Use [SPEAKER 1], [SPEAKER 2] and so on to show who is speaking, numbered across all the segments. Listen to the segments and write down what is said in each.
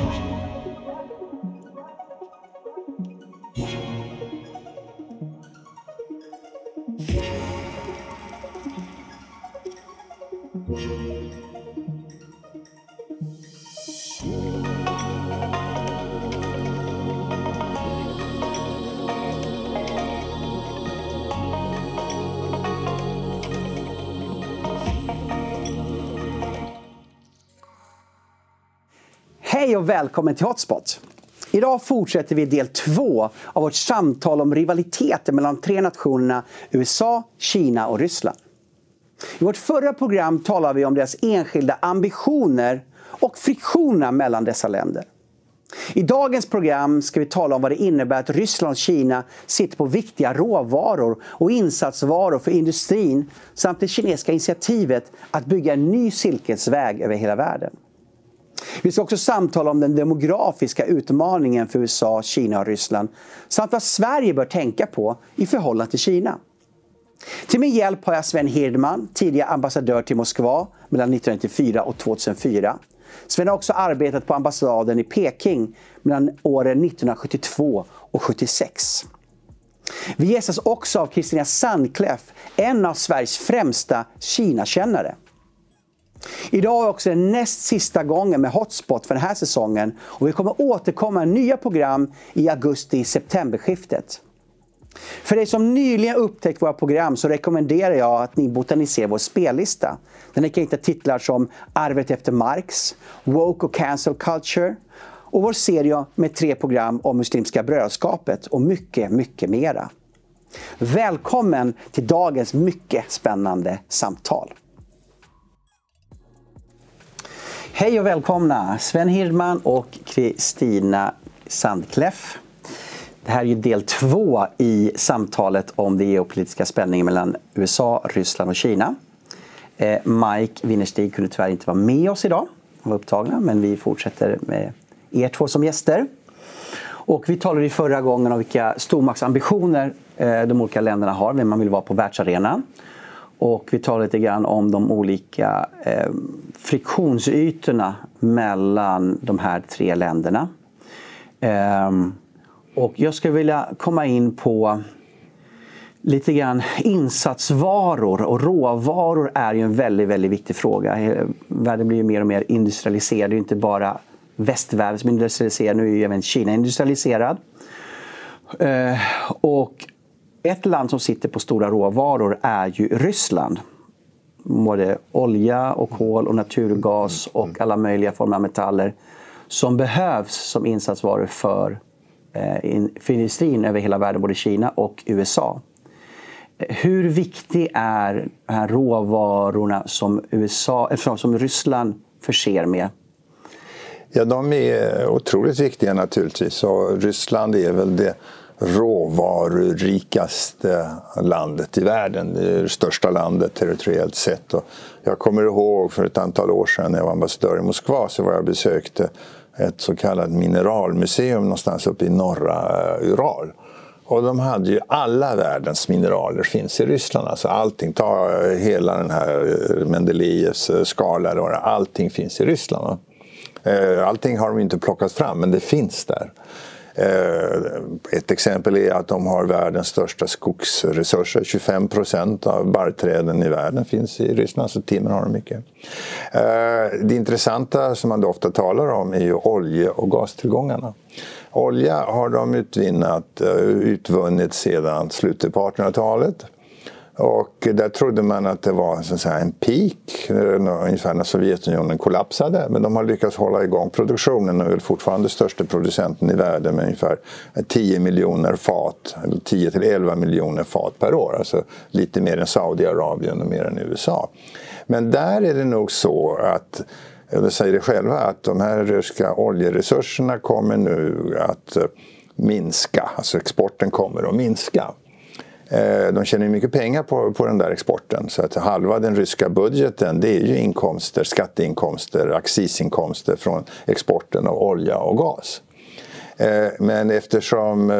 [SPEAKER 1] Hej och välkommen till Hotspot! Idag fortsätter vi del två av vårt samtal om rivaliteten mellan de tre nationerna USA, Kina och Ryssland. I vårt förra program talade vi om deras enskilda ambitioner och friktionerna mellan dessa länder. I dagens program ska vi tala om vad det innebär att Ryssland och Kina sitter på viktiga råvaror och insatsvaror för industrin samt det kinesiska initiativet att bygga en ny silkesväg över hela världen. Vi ska också samtala om den demografiska utmaningen för USA, Kina och Ryssland samt vad Sverige bör tänka på i förhållande till Kina. Till min hjälp har jag Sven Hirdman, tidigare ambassadör till Moskva mellan 1994 och 2004. Sven har också arbetat på ambassaden i Peking mellan åren 1972 och 76. Vi gästas också av Kristina Sandkläff, en av Sveriges främsta Kinakännare. Idag är också den näst sista gången med Hotspot för den här säsongen och vi kommer återkomma med nya program i augusti-septemberskiftet. För dig som nyligen upptäckt våra program så rekommenderar jag att ni botaniserar vår spellista. Där ni kan hitta titlar som Arvet efter Marx, Woke och Cancel Culture och vår serie med tre program om Muslimska brödskapet och mycket, mycket mera. Välkommen till dagens mycket spännande samtal. Hej och välkomna Sven Hirdman och Kristina Sandkläff. Det här är ju del två i samtalet om den geopolitiska spänningen mellan USA, Ryssland och Kina. Eh, Mike Winnerstig kunde tyvärr inte vara med oss idag. Han var upptagna, men vi fortsätter med er två som gäster. Och vi talade ju förra gången om vilka stormaktsambitioner eh, de olika länderna har, vem man vill vara på världsarenan. Och vi talar lite grann om de olika eh, friktionsytorna mellan de här tre länderna. Eh, och jag skulle vilja komma in på lite grann insatsvaror och råvaror är ju en väldigt, väldigt viktig fråga. Eh, världen blir ju mer och mer industrialiserad. Det är inte bara västvärlden som är industrialiserad, nu är ju även Kina industrialiserad. Eh, och ett land som sitter på stora råvaror är ju Ryssland. Både olja och kol och naturgas och alla möjliga former av metaller som behövs som insatsvaror för, eh, för industrin över hela världen, både Kina och USA. Hur viktig är de här råvarorna som, USA, eller som Ryssland förser med?
[SPEAKER 2] Ja, de är otroligt viktiga naturligtvis. Och Ryssland är väl det råvarurikaste landet i världen. Det är det största landet territoriellt sett. Och jag kommer ihåg för ett antal år sedan när jag var ambassadör i Moskva så var jag besökte ett så kallat mineralmuseum någonstans uppe i norra eh, Ural. Och de hade ju alla världens mineraler finns i Ryssland. Alltså allting, ta eh, hela den här eh, Mendelejevs skala, allting finns i Ryssland. Allting har de inte plockat fram men det finns där. Eh, ett exempel är att de har världens största skogsresurser. 25 procent av barrträden i världen finns i Ryssland, så timmer har de mycket. Eh, det intressanta som man ofta talar om är ju olje och gastillgångarna. Olja har de utvinnat, eh, utvunnit sedan slutet på 1800-talet. Och där trodde man att det var så att säga, en peak, eh, ungefär när Sovjetunionen kollapsade. Men de har lyckats hålla igång produktionen och är fortfarande största producenten i världen med ungefär 10 miljoner fat, eller 10 till 11 miljoner fat per år. Alltså lite mer än Saudiarabien och mer än USA. Men där är det nog så att de säger det själva, att de här ryska oljeresurserna kommer nu att eh, minska. Alltså exporten kommer att minska. Eh, de tjänar mycket pengar på, på den där exporten. Så att halva den ryska budgeten det är ju inkomster, skatteinkomster, accisinkomster från exporten av olja och gas. Eh, men eftersom eh,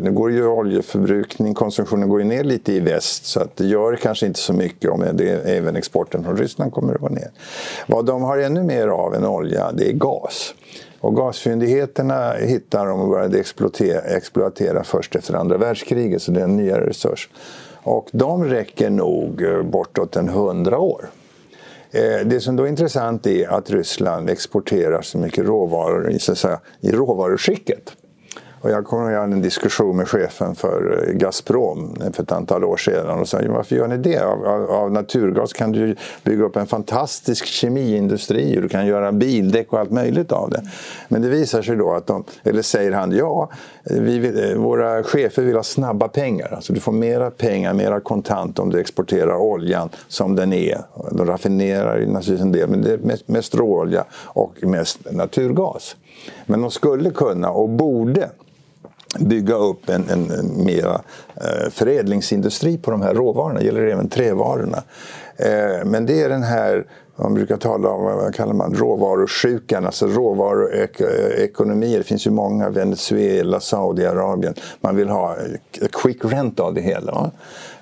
[SPEAKER 2] nu går ju oljeförbrukning, konsumtionen går ju ner lite i väst så att det gör kanske inte så mycket om det, även exporten från Ryssland kommer att gå ner. Vad de har ännu mer av än olja, det är gas. Och gasfyndigheterna hittar de och började exploatera, exploatera först efter andra världskriget, så det är en nyare resurs. Och de räcker nog eh, bortåt en hundra år. Eh, det som då är intressant är att Ryssland exporterar så mycket råvaror i, så att säga, i råvaruskicket. Och jag kommer ihåg en diskussion med chefen för eh, Gazprom för ett antal år sedan och sa varför gör ni det? Av, av, av, naturgas kan du bygga upp en fantastisk kemiindustri och du kan göra bildäck och allt möjligt av det. Men det visar sig då att de, eller säger han, ja, vi vill, eh, våra chefer vill ha snabba pengar. Alltså du får mera pengar, mera kontant om du exporterar oljan som den är. De raffinerar naturligtvis en del, men det är mest, mest råolja och mest naturgas. Men de skulle kunna och borde bygga upp en, en, en mera eh, förädlingsindustri på de här råvarorna. Det gäller även trävarorna. Eh, men det är den här man brukar tala om vad kallar man råvarusjukan, alltså råvaruekonomier. Det finns ju många, Venezuela, Saudiarabien. Man vill ha eh, quick rent av det hela. Va?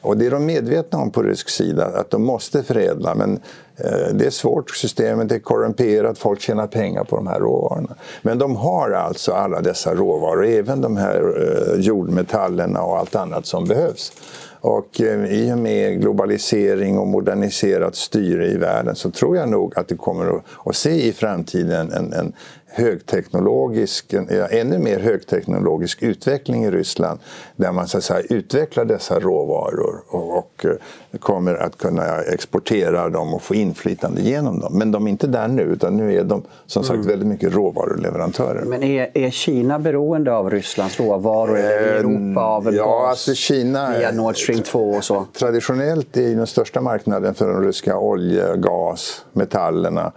[SPEAKER 2] Och det är de medvetna om på rysk sida, att de måste förädla. Men eh, det är svårt, systemet är korrumperat, folk tjänar pengar på de här råvarorna. Men de har alltså alla dessa råvaror, även de här eh, jordmetallerna och allt annat som behövs. Och eh, i och med globalisering och moderniserat styre i världen så tror jag nog att det kommer att, se i framtiden en, en högteknologisk, ännu mer högteknologisk utveckling i Ryssland där man så att säga, utvecklar dessa råvaror och, och eh, kommer att kunna exportera dem och få inflytande genom dem. Men de är inte där nu, utan nu är de som sagt mm. väldigt mycket råvaruleverantörer.
[SPEAKER 1] Men är, är Kina beroende av Rysslands råvaror eller är Europa av
[SPEAKER 2] ja, gas alltså Kina,
[SPEAKER 1] via Nord Stream 2 och så?
[SPEAKER 2] Traditionellt är den största marknaden för den ryska olja, gas, metallerna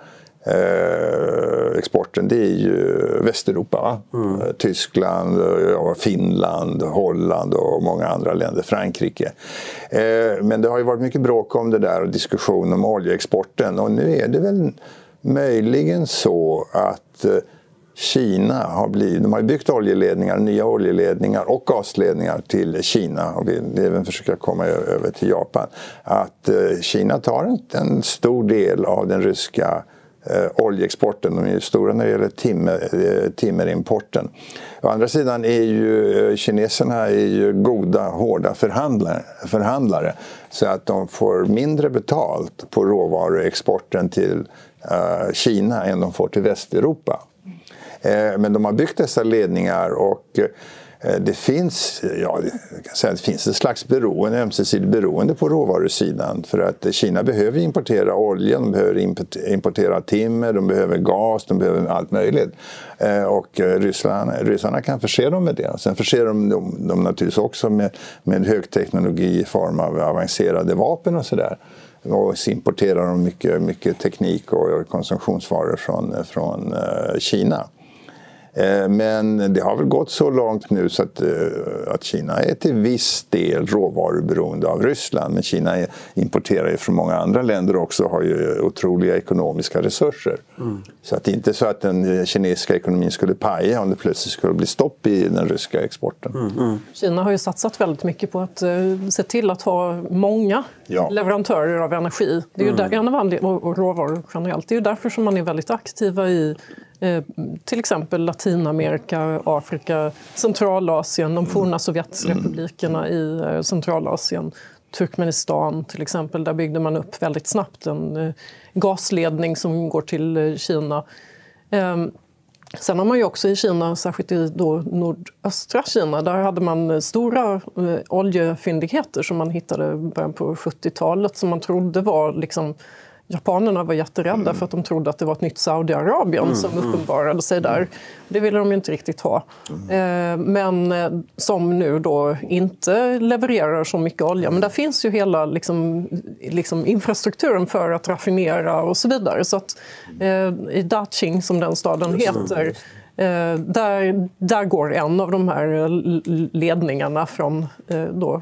[SPEAKER 2] eh, exporten det är ju Västeuropa. Mm. Eh, Tyskland, ja, Finland, Holland och många andra länder. Frankrike. Eh, men det har ju varit mycket bråk om det där och diskussion om oljeexporten och nu är det väl möjligen så att eh, Kina har blivit, de har byggt oljeledningar, nya oljeledningar och gasledningar till Kina och vill även försöka komma över till Japan. Att eh, Kina tar en stor del av den ryska eh, oljeexporten. De är ju stora när det gäller timmer, eh, timmerimporten. Å andra sidan är ju eh, kineserna är ju goda, hårda förhandlare, förhandlare så att de får mindre betalt på råvaruexporten till eh, Kina än de får till Västeuropa. Eh, men de har byggt dessa ledningar och Eh, Eh, det finns, ja, jag kan säga, det finns ett slags beroende, ömsesidigt beroende på råvarusidan. För att eh, Kina behöver importera olja, de behöver importera timmer, de behöver gas, de behöver allt möjligt. Eh, och Ryssland, ryssarna kan förse dem med det. Sen förser de dem, dem naturligtvis också med, med högteknologi i form av avancerade vapen och sådär. Och så importerar de mycket, mycket teknik och konsumtionsvaror från, från Kina. Eh, men det har väl gått så långt nu så att, eh, att Kina är till viss del råvaruberoende av Ryssland. Men Kina importerar ju från många andra länder också och har ju otroliga ekonomiska resurser. Mm. Så att det är inte så att den kinesiska ekonomin skulle paja om det plötsligt skulle bli stopp i den ryska exporten. Mm.
[SPEAKER 3] Mm. Kina har ju satsat väldigt mycket på att se till att ha många ja. leverantörer av energi. Det är ju mm. där, en av och råvaror generellt. Det är ju därför som man är väldigt aktiva i Eh, till exempel Latinamerika, Afrika, Centralasien, de forna Sovjetrepublikerna i eh, Centralasien. Turkmenistan till exempel, där byggde man upp väldigt snabbt en eh, gasledning som går till eh, Kina. Ehm, sen har man ju också i Kina, särskilt i då nordöstra Kina, där hade man eh, stora eh, oljefyndigheter som man hittade i början på 70-talet som man trodde var liksom Japanerna var jätterädda mm. för att de trodde att det var ett nytt Saudiarabien mm. som mm. uppenbarade sig där. Det ville de inte riktigt ha. Mm. Eh, men eh, som nu då inte levererar så mycket olja. Men där finns ju hela liksom, liksom infrastrukturen för att raffinera och så vidare. Så att, eh, I Daching, som den staden heter, Eh, där, där går en av de här ledningarna från då,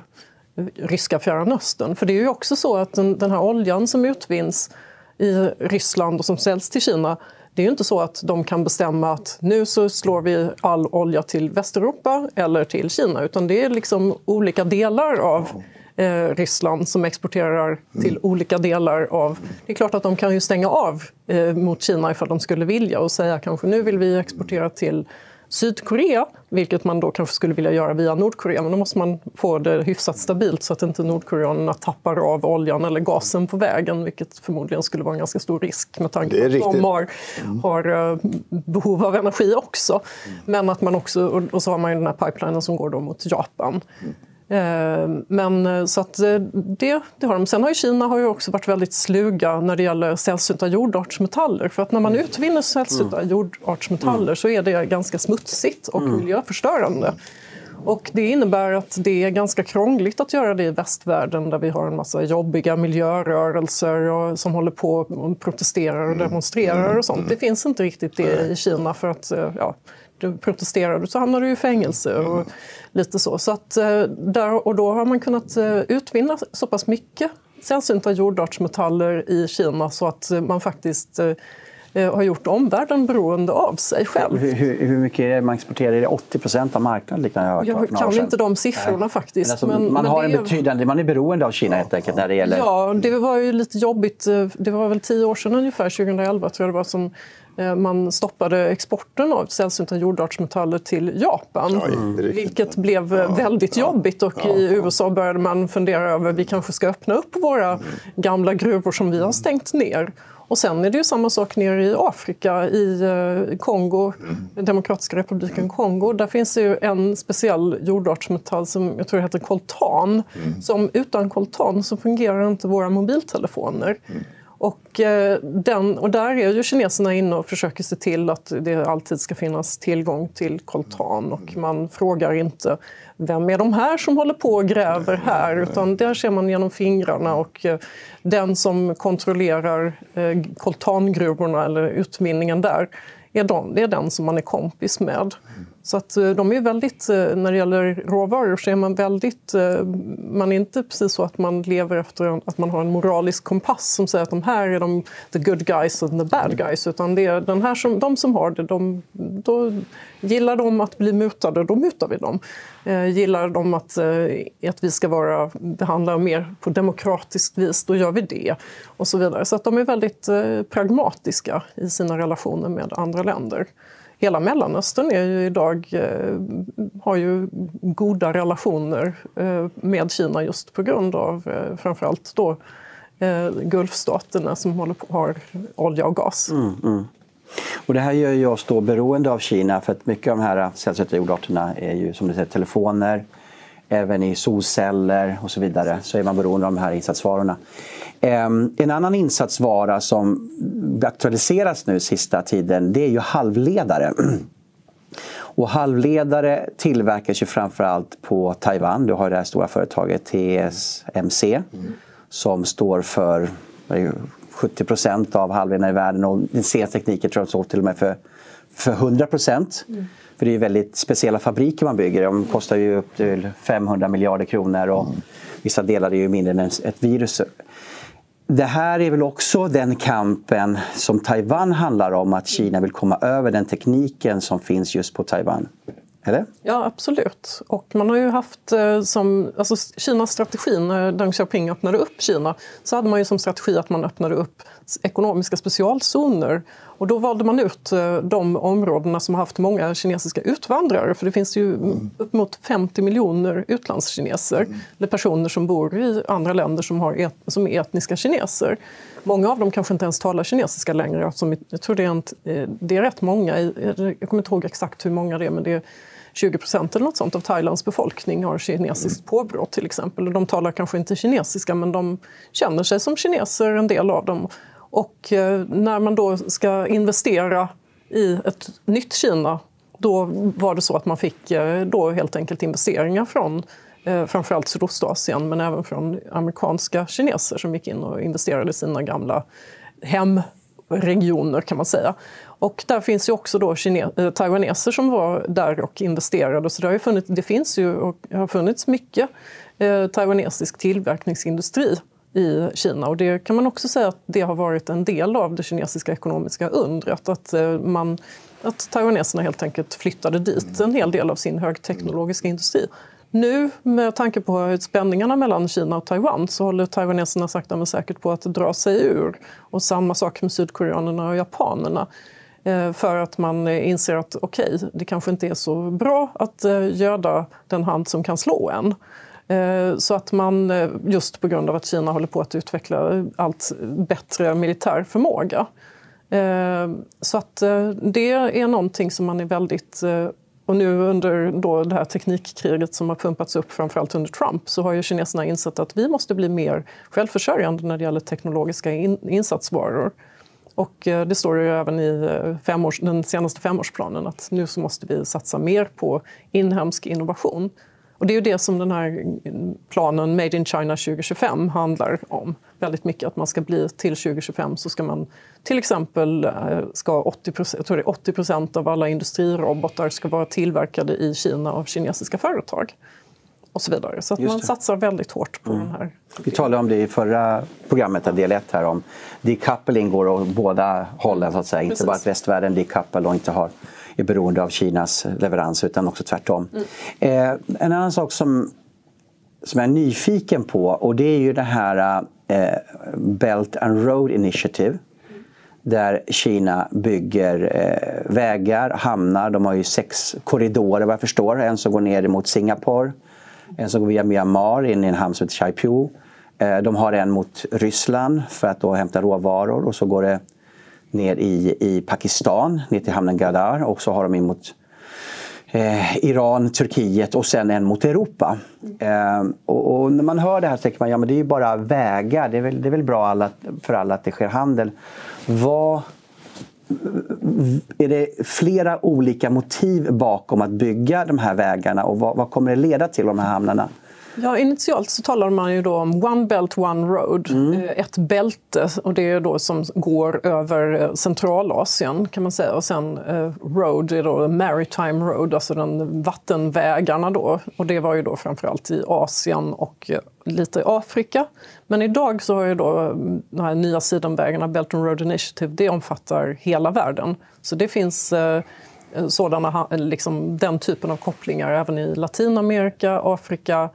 [SPEAKER 3] ryska Fjärran Östern. För det är ju också så att den, den här oljan som utvinns i Ryssland och som säljs till Kina det är ju inte så att de kan bestämma att nu så slår vi all olja till Västeuropa eller till Kina, utan det är liksom olika delar av eh, Ryssland som exporterar till mm. olika delar av... Det är klart att de kan ju stänga av eh, mot Kina ifall de skulle vilja och säga kanske nu vill vi exportera till Sydkorea, vilket man då kanske skulle vilja göra via Nordkorea. Men då måste man få det hyfsat stabilt så att inte nordkoreanerna tappar av oljan eller gasen på vägen, vilket förmodligen skulle vara en ganska stor risk med tanke på att riktigt. de har, mm. har eh, behov av energi också. Mm. Men att man också, och så har man ju den här pipelinen som går då mot Japan. Mm. Eh, men eh, så att eh, det, det har de. Sen har ju Kina har ju också varit väldigt sluga när det gäller sällsynta jordartsmetaller. För att när man mm. utvinner sällsynta mm. jordartsmetaller mm. så är det ganska smutsigt och mm. miljöförstörande. Och det innebär att det är ganska krångligt att göra det i västvärlden där vi har en massa jobbiga miljörörelser och, som håller på och protesterar och demonstrerar och sånt. Det finns inte riktigt det i Kina för att ja, du protesterar så hamnar du i fängelse. Och lite så. så att, eh, där, och då har man kunnat eh, utvinna så pass mycket sällsynta jordartsmetaller i Kina så att man faktiskt eh, har gjort omvärlden beroende av sig själv.
[SPEAKER 1] Hur, hur, hur mycket är det man exporterar? Är det 80 procent av marknaden?
[SPEAKER 3] Jag, jag kan inte de siffrorna Nej. faktiskt.
[SPEAKER 1] Alltså, men, man, men har en betydande, man är beroende av Kina helt enkelt när det gäller...
[SPEAKER 3] Ja, det var ju lite jobbigt. Det var väl tio år sedan ungefär, 2011 tror jag det var, som Eh, man stoppade exporten av sällsynta jordartsmetaller till Japan. Ja, vilket blev ja, väldigt jobbigt och ja, i USA började man fundera över att vi kanske ska öppna upp våra mm. gamla gruvor som vi har stängt ner. Och sen är det ju samma sak nere i Afrika, i eh, Kongo, mm. Demokratiska republiken Kongo. Där finns det ju en speciell jordartsmetall som jag tror heter koltan. Mm. Som utan koltan så fungerar inte våra mobiltelefoner. Mm. Och, eh, den, och där är ju kineserna inne och försöker se till att det alltid ska finnas tillgång till koltan. Och man frågar inte vem är de här som håller på och gräver här? Utan där ser man genom fingrarna och eh, den som kontrollerar eh, koltangruvorna eller utvinningen där är, de, det är den som man är kompis med. Så att eh, de är väldigt, eh, när det gäller råvaror så är man väldigt... Eh, man är inte precis så att man lever efter att man har en moralisk kompass som säger att de här är de the good guys and the bad guys. Utan det är den här som, de som har det, de, då gillar de att bli mutade, då mutar vi dem. Gillar de att, att vi ska vara, behandla mer på demokratiskt vis, då gör vi det. Och så vidare. Så att de är väldigt pragmatiska i sina relationer med andra länder hela Mellanöstern är ju idag, eh, har ju goda relationer eh, med Kina just på grund av eh, framförallt då Gulfstaterna som håller på, har olja och gas. Mm, mm.
[SPEAKER 1] Och det här gör ju oss då beroende av Kina för att mycket av de här sällsynta jordarterna är ju som du säger telefoner, även i solceller och så vidare så är man beroende av de här insatsvarorna. Ehm, en annan insatsvara som aktualiseras nu sista tiden det är ju halvledare. Och halvledare tillverkas ju framförallt på Taiwan. Du har det här stora företaget TSMC mm. som står för 70 procent av halvledarna i världen och den senaste tekniken tror jag såg till och med för, för 100 procent. Mm. För det är ju väldigt speciella fabriker man bygger. De kostar ju upp till 500 miljarder kronor och mm. vissa delar är ju mindre än ett virus. Det här är väl också den kampen som Taiwan handlar om, att Kina vill komma över den tekniken som finns just på Taiwan. Eller?
[SPEAKER 3] Ja, absolut. Och man har ju haft eh, som... Alltså Kinas strategi när Deng Xiaoping öppnade upp Kina så hade man ju som strategi att man öppnade upp ekonomiska specialzoner. Och då valde man ut eh, de områdena som har haft många kinesiska utvandrare. För det finns ju mm. upp mot 50 miljoner utlandskineser. Mm. Eller personer som bor i andra länder som, har et, som är etniska kineser. Många av dem kanske inte ens talar kinesiska längre. jag tror det är, en, eh, det är rätt många. Jag kommer inte ihåg exakt hur många det är. Men det är 20 procent eller något sånt av Thailands befolkning har kinesiskt mm. påbrå till exempel. De talar kanske inte kinesiska men de känner sig som kineser, en del av dem. Och eh, när man då ska investera i ett nytt Kina då var det så att man fick eh, då helt enkelt investeringar från eh, framförallt Sydostasien men även från amerikanska kineser som gick in och investerade i sina gamla hemregioner kan man säga. Och där finns ju också då kine- taiwaneser som var där och investerade. Så det, har ju funnits, det finns ju och har funnits mycket eh, taiwanesisk tillverkningsindustri i Kina. Och det kan man också säga att det har varit en del av det kinesiska ekonomiska undret. Att, eh, man, att taiwaneserna helt enkelt flyttade dit en hel del av sin högteknologiska industri. Nu med tanke på spänningarna mellan Kina och Taiwan så håller taiwaneserna sakta men säkert på att dra sig ur. Och samma sak med sydkoreanerna och japanerna. Eh, för att man inser att okej, okay, det kanske inte är så bra att eh, göda den hand som kan slå en. Eh, så att man, eh, just på grund av att Kina håller på att utveckla allt bättre militär förmåga. Eh, så att det är någonting som man är väldigt och nu under då det här teknikkriget som har pumpats upp framförallt under Trump så har ju kineserna insett att vi måste bli mer självförsörjande när det gäller teknologiska in insatsvaror. Och det står ju även i femårs, den senaste femårsplanen att nu så måste vi satsa mer på inhemsk innovation. Och det är ju det som den här planen Made in China 2025 handlar om. Väldigt mycket att man ska bli till 2025 så ska man till exempel eh, ska 80 jag tror det är 80 procent av alla industrirobotar ska vara tillverkade i Kina av kinesiska företag och så vidare. Så att man satsar väldigt hårt på mm. den här.
[SPEAKER 1] Vi talade om det i förra programmet, del 1, här om decoupling går åt båda hållen så att säga. Precis. Inte bara att västvärlden decouplar och inte har, är beroende av Kinas leverans utan också tvärtom. Mm. Eh, en annan sak som, som jag är nyfiken på och det är ju det här eh, Belt and Road Initiative där Kina bygger eh, vägar, hamnar. De har ju sex korridorer vad jag förstår. En som går ner mot Singapore, en som går via Myanmar in i en hamn som heter Chaipu. Eh, de har en mot Ryssland för att då hämta råvaror och så går det ner i, i Pakistan, ner till hamnen Gadar och så har de in mot eh, Iran, Turkiet och sen en mot Europa. Eh, och, och, när man hör det här så tänker man ja det är ju bara vägar, det är väl, det är väl bra alla, för alla att det sker handel. Vad är det flera olika motiv bakom att bygga de här vägarna och vad, vad kommer det leda till de här hamnarna?
[SPEAKER 3] Ja, initialt så talar man ju då om One Belt One Road, mm. Eh, ett bälte och det är då som går över eh, Centralasien kan man säga och sen eh, Road är då Maritime Road, alltså den vattenvägarna då och det var ju då framförallt i Asien och eh, lite i Afrika. Men idag så har ju då de här nya sidenvägarna, Belt and Road Initiative, det omfattar hela världen. Så det finns eh, sådana, liksom, den typen av kopplingar även i Latinamerika, Afrika,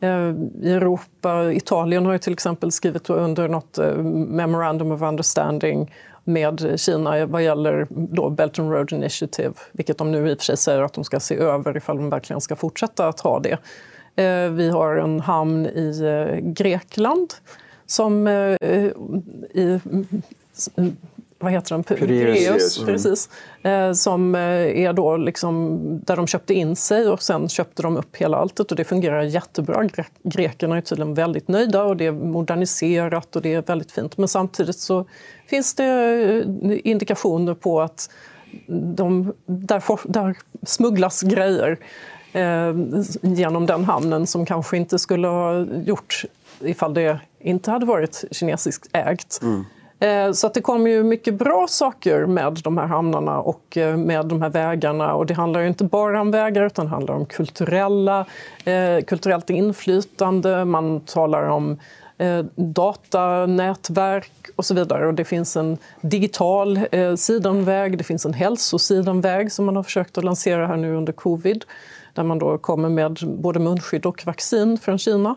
[SPEAKER 3] Eh, i Europa. Italien har ju till exempel skrivit under något eh, Memorandum of Understanding med Kina vad gäller då Belt and Road Initiative, vilket de nu i och för sig säger att de ska se över ifall de verkligen ska fortsätta att ha det. Eh, vi har en hamn i Grekland som i vad heter den? Piraeus. Mm. Precis. Eh, som eh, är då liksom, där de köpte in sig och sen köpte de upp hela alltet och det fungerar jättebra. Grekerna är tydligen väldigt nöjda och det är moderniserat och det är väldigt fint. Men samtidigt så finns det eh, indikationer på att de, där, där smugglas grejer eh, genom den hamnen som kanske inte skulle ha gjort ifall det inte hade varit kinesiskt ägt. Mm. Eh, så att det kommer ju mycket bra saker med de här hamnarna och eh, med de här vägarna. Och det handlar ju inte bara om vägar utan det handlar om kulturella, eh, kulturellt inflytande. Man talar om datanätverk och så vidare. Och det finns en digital sidenväg, det finns en hälsosidenväg som man har försökt att lansera här nu under covid där man då kommer med både munskydd och vaccin från Kina.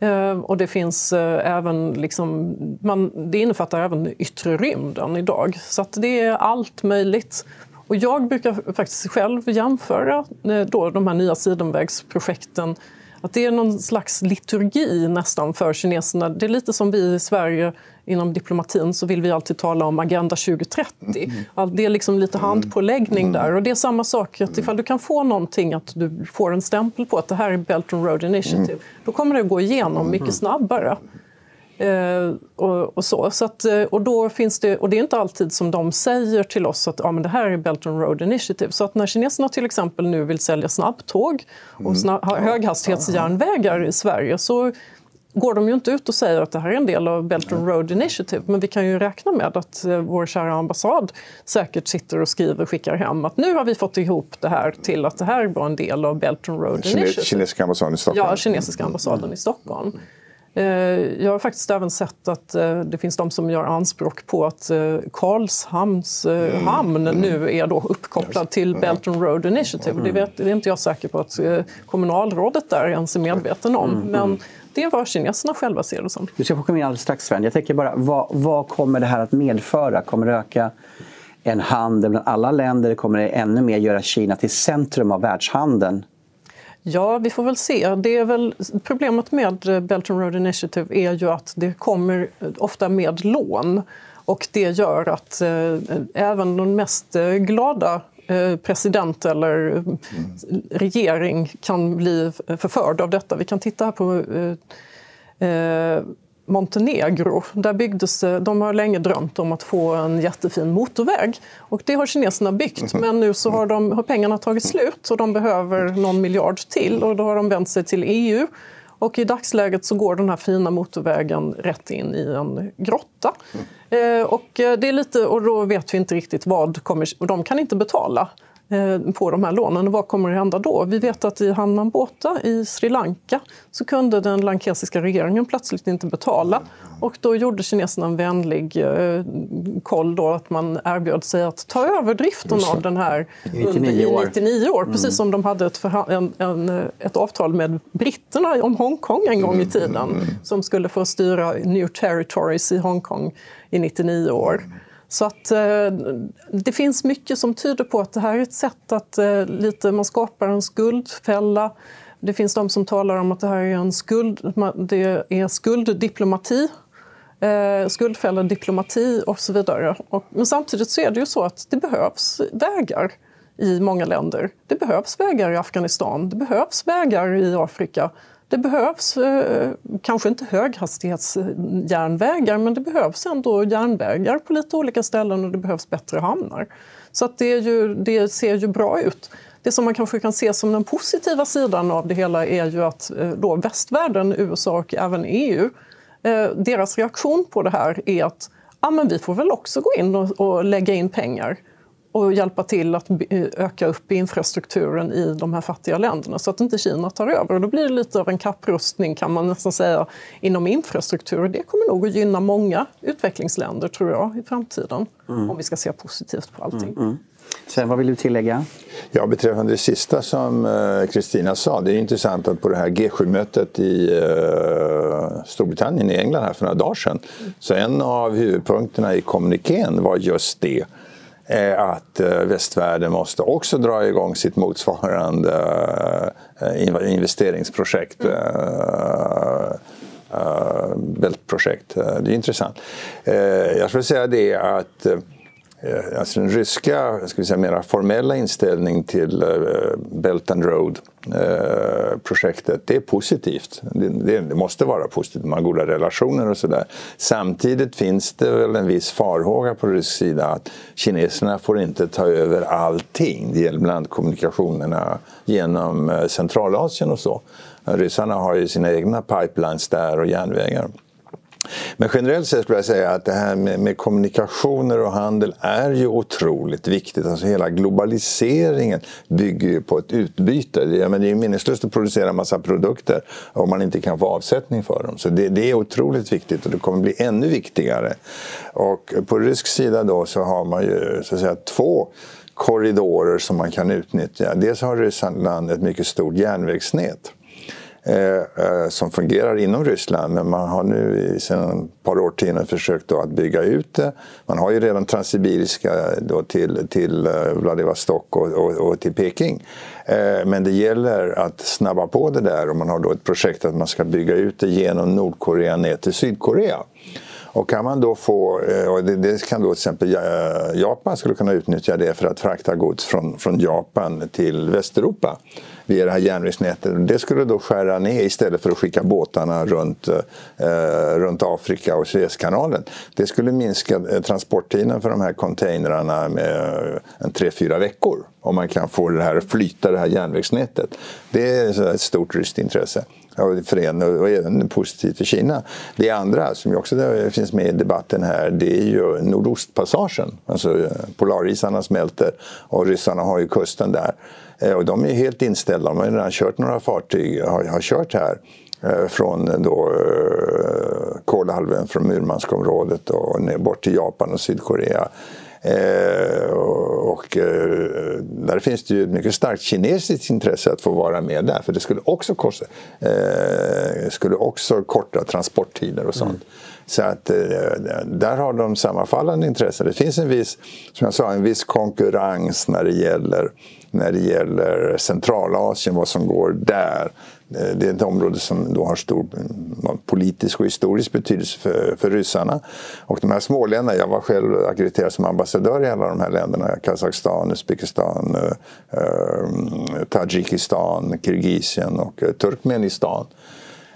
[SPEAKER 3] Ehm, och det finns eh, även, liksom, man, det innefattar även yttre rymden idag. Så att det är allt möjligt. Och jag brukar faktiskt själv jämföra eh, då de här nya sidenvägsprojekten att det är någon slags liturgi nästan för kineserna. Det är lite som vi i Sverige inom diplomatin så vill vi alltid tala om Agenda 2030. Mm. Det är liksom lite mm. handpåläggning mm. där. Och det är samma sak, att ifall du kan få någonting, att du får en stämpel på att det här är Belt and Road Initiative, då kommer det att gå igenom mycket snabbare. Eh, och, och, så. så att, eh, och, då finns det, och det är inte alltid som de säger till oss att ja, men det här är Belt and Road Initiative. Så att när kineserna till exempel nu vill sälja snabbtåg och mm. snabb, höghastighetsjärnvägar i Sverige så går de ju inte ut och säger att det här är en del av Belt and Road Initiative. Men vi kan ju räkna med att eh, vår kära ambassad säkert sitter och skriver och skickar hem att nu har vi fått ihop det här till att det här var en del av Belt and Road Initiative.
[SPEAKER 2] Kinesiska ambassaden i Stockholm?
[SPEAKER 3] Ja, kinesiska ambassaden i Stockholm. Eh, jag har faktiskt även sett att eh, det finns de som gör anspråk på att Karlshamns mm. hamn mm. nu är då uppkopplad till Belt and Road Initiative. Mm. Det, vet, det är inte jag säker på att kommunalrådet där ens är medveten om. Mm. Men det är vad kineserna själva ser det som.
[SPEAKER 1] Du ska få komma in alldeles strax Sven. Jag tänker bara, vad, vad kommer det här att medföra? Kommer det öka en handel bland alla länder? Kommer det ännu mer göra Kina till centrum av världshandeln?
[SPEAKER 3] Ja, vi får väl se. Det är väl, problemet med Belt and Road Initiative är ju att det kommer ofta med lån. Och det gör att eh, även de mest eh, glada president eller mm. regering kan bli förförd av detta. Vi kan titta här på eh, eh Montenegro. Där byggdes, de har länge drömt om att få en jättefin motorväg. Och det har kineserna byggt, mhm. men nu så har, de, har pengarna tagit slut och de behöver någon miljard till. Och då har de vänt sig till EU. Och I dagsläget så går den här fina motorvägen rätt in i en grotta. Mm. Eh, och, eh, det är lite, och då vet vi inte riktigt vad kommer... Och de kan inte betala på de här lånen. Vad kommer att hända då? Vi vet att i Hanambota i Sri Lanka så kunde den lankesiska regeringen plötsligt inte betala. Och då gjorde kineserna en vänlig eh, koll då att man erbjöd sig att ta över driften av den här
[SPEAKER 1] 99
[SPEAKER 3] år. i 99 år. Mm. Precis som de hade ett, en, en, ett avtal med britterna om Hongkong en gång i mm. tiden mm. som skulle få styra New Territories i Hongkong i 99 år. Så att eh, det finns mycket som tyder på att det här är ett sätt att eh, lite, man skapar en skuldfälla. Det finns de som talar om att det här är en skuld, det är skulddiplomati, eh, skuldfälla diplomati och så vidare. Och, men samtidigt så är det ju så att det behövs vägar i många länder. Det behövs vägar i Afghanistan, det behövs vägar i Afrika. Det behövs eh, kanske inte höghastighetsjärnvägar men det behövs ändå järnvägar på lite olika ställen och det behövs bättre hamnar. Så att det, ju, det ser ju bra ut. Det som man kanske kan se som den positiva sidan av det hela är ju att eh, då västvärlden, USA och även EU, eh, deras reaktion på det här är att ah, men vi får väl också gå in och, och lägga in pengar och hjälpa till att öka upp infrastrukturen i de här fattiga länderna så att inte Kina tar över. Och då blir det lite av en kapprustning kan man nästan säga inom infrastruktur. Det kommer nog att gynna många utvecklingsländer tror jag i framtiden mm. om vi ska se positivt på allting. Mm, mm.
[SPEAKER 1] Sen, vad vill du tillägga?
[SPEAKER 2] Ja, beträffande det sista som eh, Kristina sa. Det är intressant att på det här G7-mötet i uh, Storbritannien, i England här för några dagar sedan. Så en av huvudpunkterna i kommunikén var just det att eh, västvärlden måste också dra igång sitt motsvarande eh, investeringsprojekt. Mm. Bältprojekt. Det är intressant. Jag skulle säga det att Eh, alltså den ryska ska vi säga, mera formella inställning till Belt and Eh, projektet. det är positivt. Det, det, det, måste vara positivt, man har goda relationer och sådär. Samtidigt finns det väl en viss farhåga på rysk sida att kineserna får inte ta över allting. Det gäller bland annat kommunikationerna genom eh, Centralasien och så. Ryssarna har ju sina egna pipelines där och järnvägar. Men generellt sett skulle jag säga att det här med, med, kommunikationer och handel är ju otroligt viktigt. Alltså hela globaliseringen bygger ju på ett utbyte. Det, men det är ju meningslöst att producera en massa produkter om man inte kan få avsättning för dem. Så det, det, är otroligt viktigt och det kommer bli ännu viktigare. Och på rysk sida då så har man ju så att säga två korridorer som man kan utnyttja. Dels har Ryssland ett mycket stort järnvägsnät. Eh, eh, som fungerar inom Ryssland. Men man har nu sedan ett par årtionden försökt att bygga ut det. Man har ju redan Transsibiriska då till, till eh, Vladivostok och, och, och till Peking. Men det gäller att snabba på det där och man har då ett projekt att man ska bygga ut det genom Nordkorea ner till Sydkorea. Och kan man då få, och det, kan då till exempel Japan skulle kunna utnyttja det för att frakta gods från, från Japan till Västeuropa via det här järnvägsnätet. Det skulle då skära ner istället för att skicka båtarna runt, eh, runt Afrika och Suezkanalen. Det skulle minska eh, transporttiden för de här containrarna med eh, en tre, fyra veckor. Om man kan få det här att flyta, det här järnvägsnätet. Det är ett stort ryskt intresse för en och även positivt för Kina. Det andra som också finns med i debatten här det är ju Nordostpassagen. Alltså eh, polarisarna smälter och ryssarna har ju kusten där. Eh, och de är helt inställda. De har redan kört några fartyg, har, har kört här eh, från då, Kolahalvön från Murmanskområdet och ner bort till Japan och Sydkorea. Eh, och eh, där finns det ju ett mycket starkt kinesiskt intresse att få vara med där för det skulle också, korsa, eh, skulle också korta transporttider och sånt. Mm. Så att eh, där har de sammanfallande intressen. Det finns en viss, som jag sa, en viss konkurrens när det gäller, när det gäller Centralasien, vad som går där. Eh, det är ett område som då har stor politisk och historisk betydelse för, för ryssarna. Och de här småländerna, jag var själv ackrediterad som ambassadör i alla de här länderna. Kazakstan, Uzbekistan, eh, eh Tadzjikistan, Kirgizien och eh, Turkmenistan.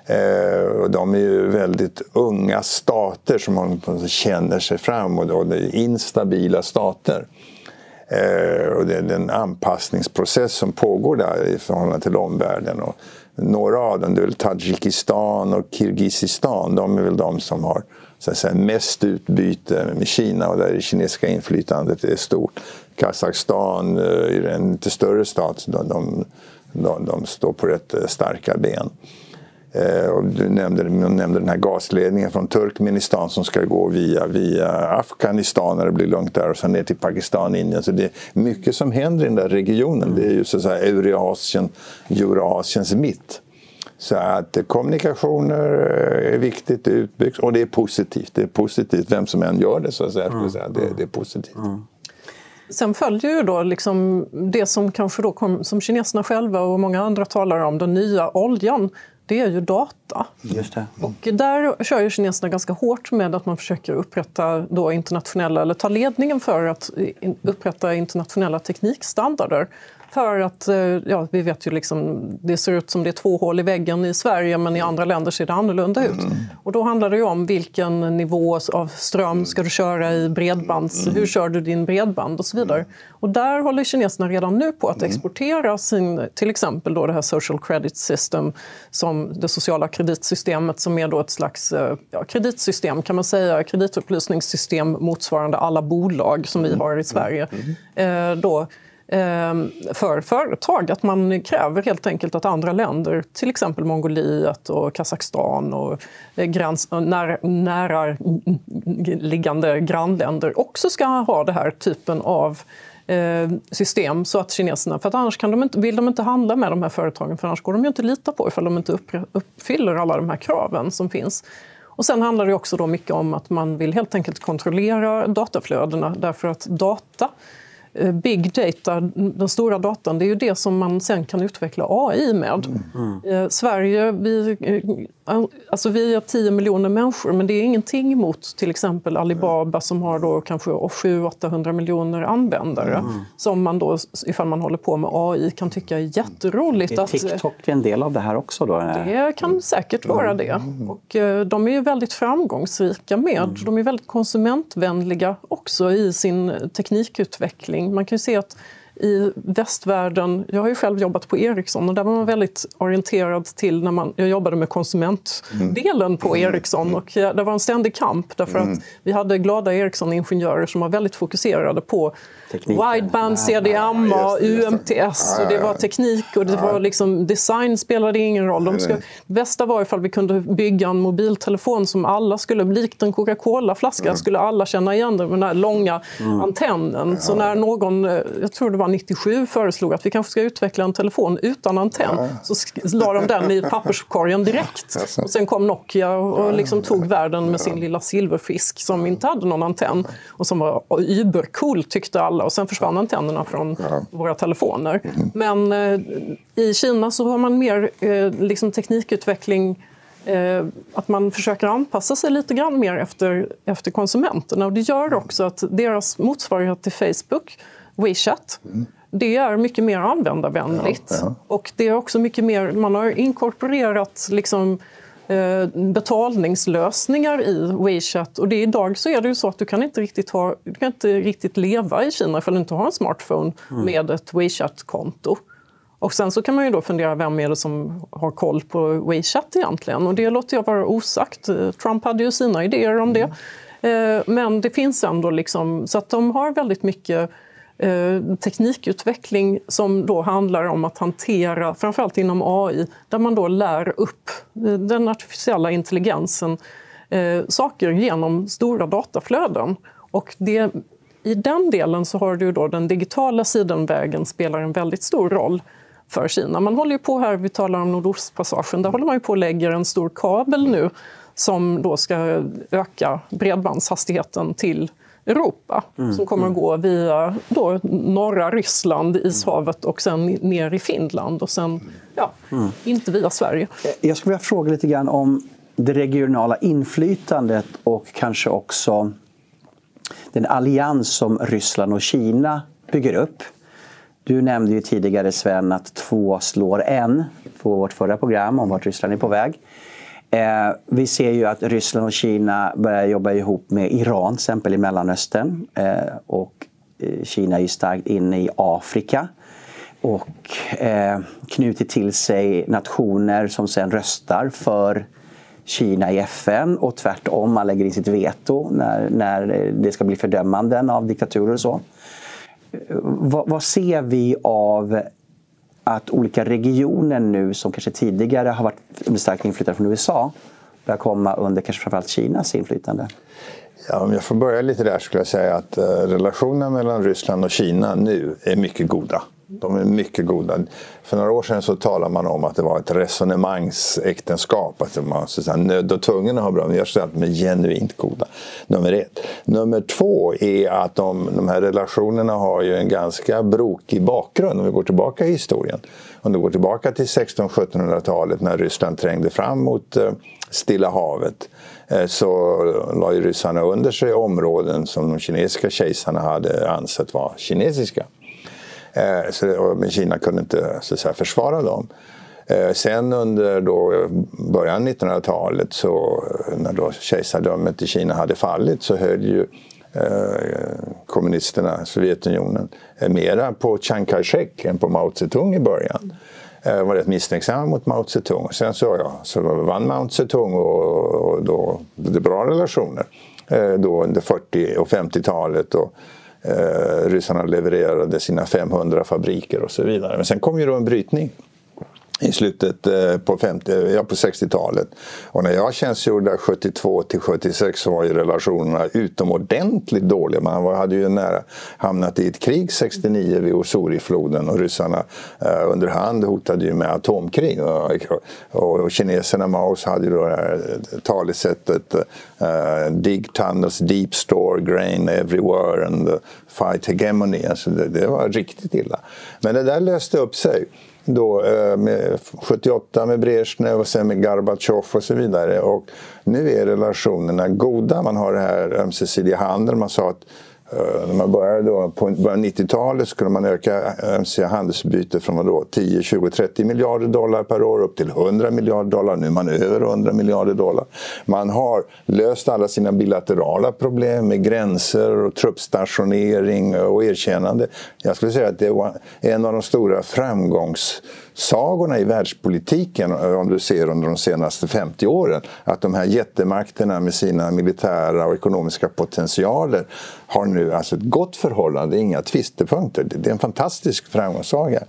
[SPEAKER 2] Eh, de är ju väldigt unga stater som känner sig fram och det är instabila stater. Eh, och det är en anpassningsprocess som pågår där i förhållande till omvärlden. Och några av dem, det är väl Tadzjikistan och Kirgizistan, de är väl de som har så att säga, mest utbyte med Kina och där det kinesiska inflytandet är stort. Kazakstan eh, är en lite större stat, de, de, de, de står på rätt eh, starka ben. Eh, och du nämnde, nämnde den här gasledningen från Turkmenistan som ska gå via, via Afghanistan när det blir lugnt där och sen ner till Pakistan, Indien. Så det är mycket som händer i den där regionen. Det är ju så att säga Eurasien, Eurasiens mitt. Så att kommunikationer är viktigt, det är utbyggt och det är positivt. Det är positivt vem som än gör det så att säga. Mm. Det, det är positivt. Mm.
[SPEAKER 3] Sen följer ju då liksom det som kanske då kom, som kineserna själva och många andra talar om, den nya oljan det är ju data.
[SPEAKER 1] Just det.
[SPEAKER 3] Och där kör ju kineserna ganska hårt med att man försöker upprätta då internationella, eller ta ledningen för att upprätta internationella teknikstandarder. För att, eh, ja, vi vet ju liksom, det ser ut som det är två hål i väggen i Sverige men i andra länder ser det annorlunda ut. Mm. Och då handlar det om vilken nivå av ström ska du köra i bredbands... Mm. Hur kör du din bredband och så vidare. Och där håller kineserna redan nu på att mm. exportera sin, till exempel då det här social credit system, som det sociala kreditsystemet som är då ett slags eh, ja, kreditsystem kan man säga, kreditupplysningssystem motsvarande alla bolag som vi har i Sverige. Eh, då, Ehm, för företag. Att man kräver helt enkelt att andra länder, till exempel Mongoliet och Kazakstan och eh, gräns, eh, när, nära liggande grannländer också ska ha den här typen av eh, system så att kineserna, för att annars kan de inte, vill de inte handla med de här företagen för annars går de ju inte lita på ifall de inte uppfyller alla de här kraven som finns. Och sen handlar det också då mycket om att man vill helt enkelt kontrollera dataflödena därför att data big data, den stora datan, det är ju det som man sen kan utveckla AI med. Mm. Mm. Sverige, vi, eh, alltså vi är 10 miljoner människor men det är ingenting mot till exempel Alibaba som har då kanske 700-800 miljoner användare mm. som man då, ifall man håller på med AI, kan tycka är jätteroligt.
[SPEAKER 1] Är TikTok att, en del av det här också? Då?
[SPEAKER 3] Det kan säkert vara mm. det. Och de är ju väldigt framgångsrika med, mm. de är väldigt konsumentvänliga också i sin teknikutveckling utveckling. Man kan se att i västvärlden, jag har ju själv jobbat på Ericsson och där var man väldigt orienterad till när man, jag jobbade med konsumentdelen på mm. Ericsson och det var en ständig kamp därför mm. att vi hade glada Ericsson-ingenjörer som var väldigt fokuserade på Tekniken. Wideband, CDM, ja, UMTS. Och det var teknik och det var liksom, design spelade ingen roll. De ska, bästa var ifall vi kunde bygga en mobiltelefon som alla skulle, likt en Coca-Cola-flaska, mm. skulle alla känna igen den med den här långa mm. antennen. Så när någon, eh, jag tror det var 97, föreslog att vi kanske ska utveckla en telefon utan antenn så la de den i papperskorgen direkt. Och sen kom Nokia och liksom tog världen med sin lilla silverfisk som inte hade någon antenn och som var übercool tyckte alla och sen försvann antennerna från ja. våra telefoner. Mm. Men eh, i Kina så har man mer eh, liksom teknikutveckling eh, att man försöker anpassa sig lite grann mer efter, efter konsumenterna. Och det gör också att deras motsvarighet till Facebook, WeChat, mm. det är mycket mer användarvänligt. Ja, ja. Och det är också mycket mer, man har inkorporerat liksom, betalningslösningar i WeChat. Och det, idag så är det ju så att du kan inte riktigt, ha, du kan inte riktigt leva i Kina ifall du inte har en smartphone mm. med ett WeChat-konto. Och sen så kan man ju då fundera vem är det som har koll på WeChat egentligen? Och det låter jag vara osagt. Trump hade ju sina idéer om det. Mm. Eh, men det finns ändå liksom, så att de har väldigt mycket Eh, teknikutveckling som då handlar om att hantera, framförallt inom AI, där man då lär upp eh, den artificiella intelligensen eh, saker genom stora dataflöden. Och det, I den delen så har du då den digitala sidenvägen spelar en väldigt stor roll för Kina. Man håller ju på här, vi talar om Nordostpassagen, där håller man ju på att lägga en stor kabel nu som då ska öka bredbandshastigheten till Europa mm. som kommer att gå via då norra Ryssland, Ishavet och sen ner i Finland och sen ja, mm. inte via Sverige.
[SPEAKER 1] Jag skulle vilja fråga lite grann om det regionala inflytandet och kanske också den allians som Ryssland och Kina bygger upp. Du nämnde ju tidigare Sven att två slår en på vårt förra program om vart Ryssland är på väg. Eh, vi ser ju att Ryssland och Kina börjar jobba ihop med Iran till exempel i Mellanöstern. Eh, och eh, Kina är ju starkt inne i Afrika och eh, knutit till sig nationer som sen röstar för Kina i FN och tvärtom, man lägger in sitt veto när, när det ska bli fördömanden av diktaturer och så. Eh, vad, vad ser vi av att olika regioner nu som kanske tidigare har varit under starkt inflytande från USA börjar komma under kanske framförallt Kinas inflytande?
[SPEAKER 2] Ja, om jag får börja lite där skulle jag säga att eh, relationen relationerna mellan Ryssland och Kina nu är mycket goda. De är mycket goda. För några år sedan så talade man om att det var ett resonemangsäktenskap. Att man så att nödd och tvungen att ha bra. Men jag säger att de är genuint goda. Nummer ett. Nummer två är att de, de här relationerna har ju en ganska brokig bakgrund om vi går tillbaka i historien. Om du går tillbaka till 1600-1700-talet när Ryssland trängde fram mot eh, Stilla havet eh, så la ju ryssarna under sig områden som de kinesiska kejsarna hade ansett vara kinesiska. Eh, så, men Kina kunde inte så att säga, försvara dem. Eh, sen under då början av 1900-talet, så, eh, när då kejsardömet i Kina hade fallit, så höll ju eh, kommunisterna, Sovjetunionen, eh, mera på Chiang Kai-shek än på Mao Zedong i början. Eh, Jag var rätt misstänksamma mot Mao Zedong. Sen så, ja, så vann Mao Zedong och, och då blev det bra relationer. Eh, då under 40 och 50-talet. Och, Eh, ryssarna levererade sina 500 fabriker och så vidare. Men sen kom ju då en brytning i slutet eh, på, 50, ja, på 60-talet. Och när jag tjänstgjorde 72 till 76 så var ju relationerna utomordentligt dåliga. Man hade ju nära hamnat i ett krig 69 vid Osurifloden och ryssarna eh, under hand hotade ju med atomkrig. Och, och, och kineserna, Maos, hade ju då det här eh, talesättet eh, Dig tunnels, deep store, grain everywhere and fight hegemony. Alltså det, det var riktigt illa. Men det där löste upp sig då, eh, med 78 med Brezhnev och sen med Gorbatjov och så vidare. Och nu är relationerna goda. Man har det här ömsesidiga handeln. Man sa att Eh, när man började då, på början av 90-talet skulle man öka eh, ömsesidiga handelsbyte från då, 10, 20, 30 miljarder dollar per år upp till 100 miljarder dollar. Nu är man över 100 miljarder dollar. Man har löst alla sina bilaterala problem med gränser och truppstationering och erkännande. Jag skulle säga att det var en av de stora framgångs sagorna i världspolitiken, eh, om du ser under de senaste 50 åren, att de här jättemakterna med sina militära och ekonomiska potentialer har nu alltså ett gott förhållande, inga tvistepunkter. Det är en fantastisk framgångssaga.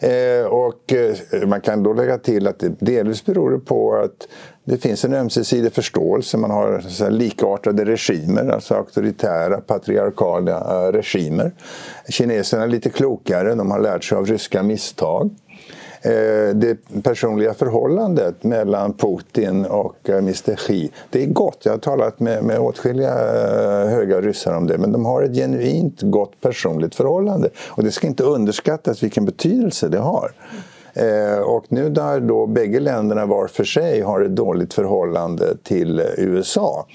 [SPEAKER 2] Eh, och eh, man kan då lägga till att det delvis beror på att det finns en ömsesidig förståelse. Man har så likartade regimer, alltså auktoritära, patriarkala eh, regimer. Kineserna är lite klokare, de har lärt sig av ryska misstag. Eh, det personliga förhållandet mellan Putin och eh, Mr Xi, det är gott. Jag har talat med, med åtskilliga eh, höga ryssar om det, men de har ett genuint gott personligt förhållande. Och det ska inte underskattas vilken betydelse det har. och nu när då bägge länderna var för sig har ett dåligt förhållande till USA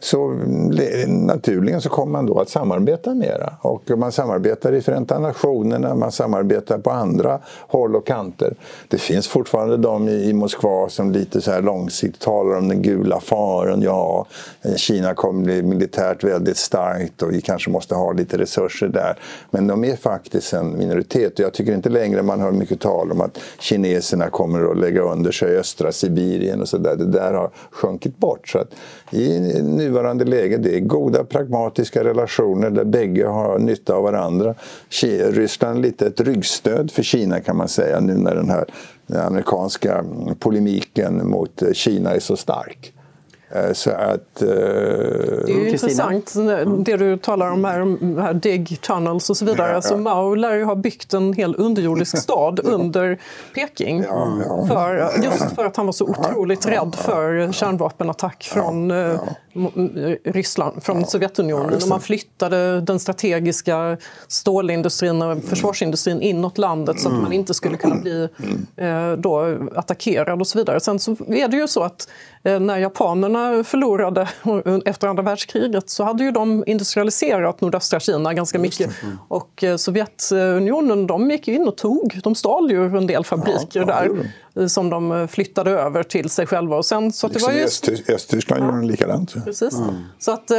[SPEAKER 2] så naturligen så kommer man då att samarbeta mera. Och man samarbetar i Förenta Nationerna, man samarbetar på andra håll och kanter. Det finns fortfarande de i Moskva som lite så här långsiktigt talar om den gula faren. Ja, Kina kommer bli militärt väldigt starkt och vi kanske måste ha lite resurser där. Men de är faktiskt en minoritet och jag tycker inte längre man hör mycket tal om att kineserna kommer att lägga under sig östra Sibirien och så där. Det där har sjunkit bort. Så att i nuvarande läge. Det är goda pragmatiska relationer där bägge har nytta av varandra. Ryssland är lite ett ryggstöd för Kina kan man säga nu när den här den amerikanska polemiken mot Kina är så stark. Eh, så att, eh...
[SPEAKER 3] Det är ju intressant det du talar om här, här dig tunnels och så vidare. Ja, ja. Alltså, Mao lär ju ha byggt en hel underjordisk stad under Peking. Ja, för, just för att han var så otroligt rädd för kärnvapenattack från eh, Ryssland, från Sovjetunionen. Och man flyttade den strategiska stålindustrin och försvarsindustrin inåt landet så att man inte skulle kunna bli mm. eh, då, attackerad och så vidare. Sen så är det ju så att Eh, när japanerna förlorade efter andra världskriget så hade ju de industrialiserat nordöstra Kina ganska mycket. Mm. Och eh, Sovjetunionen de gick in och tog, de stal ju en del fabriker ja, där ja, som de flyttade över till sig själva. Och sen, så
[SPEAKER 2] liksom det var just... i Östtyskland gjorde ja, likadant.
[SPEAKER 3] Precis. Mm. Så att,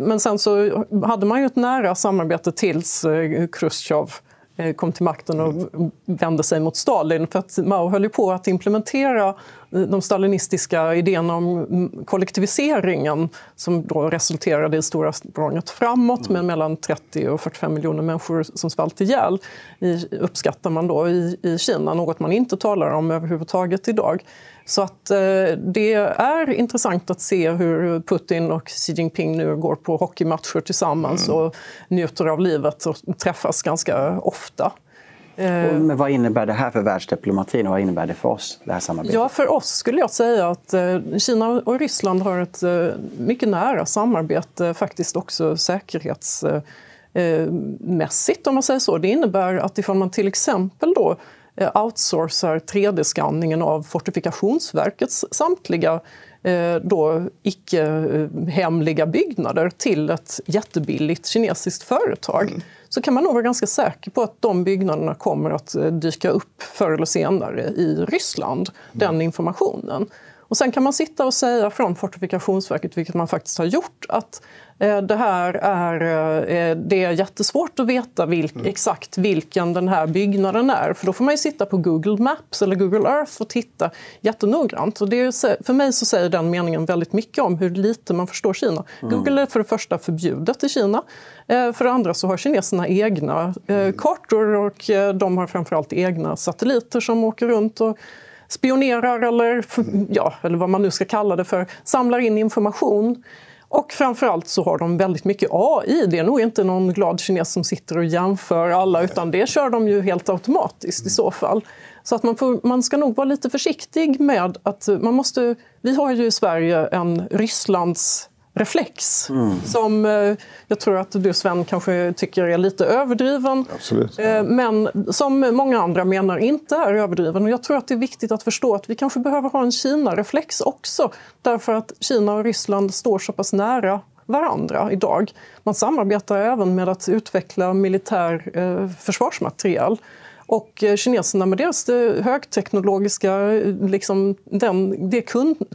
[SPEAKER 3] men sen så hade man ju ett nära samarbete tills Khrushchev kom till makten och vände sig mot Stalin. För att Mao höll ju på att implementera de stalinistiska idéerna om kollektiviseringen som då resulterade i stora språnget framåt med mellan 30 och 45 miljoner människor som svalt ihjäl, i, uppskattar man då i, i Kina, något man inte talar om överhuvudtaget idag. Så att eh, det är intressant att se hur Putin och Xi Jinping nu går på hockeymatcher tillsammans mm. och njuter av livet och träffas ganska ofta.
[SPEAKER 1] Eh, men vad innebär det här för världsdiplomatin och vad innebär det för oss? Det här samarbetet?
[SPEAKER 3] Ja, för oss skulle jag säga att eh, Kina och Ryssland har ett eh, mycket nära samarbete, faktiskt också säkerhetsmässigt om man säger så. Det innebär att ifall man till exempel då outsourcar 3D-skanningen av Fortifikationsverkets samtliga då icke-hemliga byggnader till ett jättebilligt kinesiskt företag. Mm så kan man nog vara ganska säker på att de byggnaderna kommer att eh, dyka upp förr eller senare i Ryssland, den informationen. Och sen kan man sitta och säga från Fortifikationsverket, vilket man faktiskt har gjort, att Eh, det här är, eh, det är jättesvårt att veta vilk, mm. exakt vilken den här byggnaden är. För då får man sitta på Google Maps eller Google Earth och titta jättenoggrant. Och det är, för mig så säger den meningen väldigt mycket om hur lite man förstår Kina. Mm. Google är för det första förbjudet i Kina. Eh, för det andra så har kineserna egna mm. kartor och de har framförallt egna satelliter som åker runt och spionerar eller, ja, eller vad man nu ska kalla det för, samlar in information. Och framförallt så har de väldigt mycket AI. Det är nog inte någon glad kines som sitter och jämför alla utan det kör de ju helt automatiskt i så fall. Så att man, får, man ska nog vara lite försiktig med att man måste... Vi har ju i Sverige en Rysslands reflex mm. som eh, jag tror att du Sven kanske tycker är lite överdriven.
[SPEAKER 2] Absolut.
[SPEAKER 3] Eh, men som många andra menar inte är överdriven. Och jag tror att det är viktigt att förstå att vi kanske behöver ha en Kina-reflex också. Därför att Kina och Ryssland står så pass nära varandra idag. Man samarbetar även med att utveckla militär eh, försvarsmateriel. Och eh, kineserna med deras högteknologiska, liksom den, det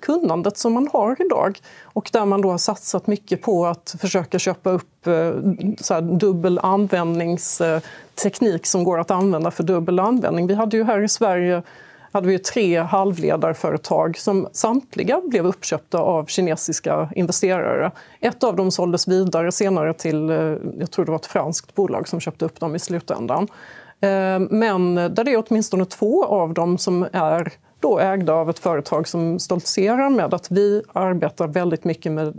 [SPEAKER 3] kunnandet som man har idag och där man då har satsat mycket på att försöka köpa upp eh, så här, dubbel användningsteknik eh, som går att använda för dubbel användning. Vi hade ju här i Sverige hade vi tre halvledarföretag som samtliga blev uppköpta av kinesiska investerare. Ett av dem såldes vidare senare till eh, jag tror det var ett franskt bolag som köpte upp dem i slutändan. Eh, men där det är åtminstone två av dem som är då ägda av ett företag som stoltserar med att vi arbetar väldigt mycket med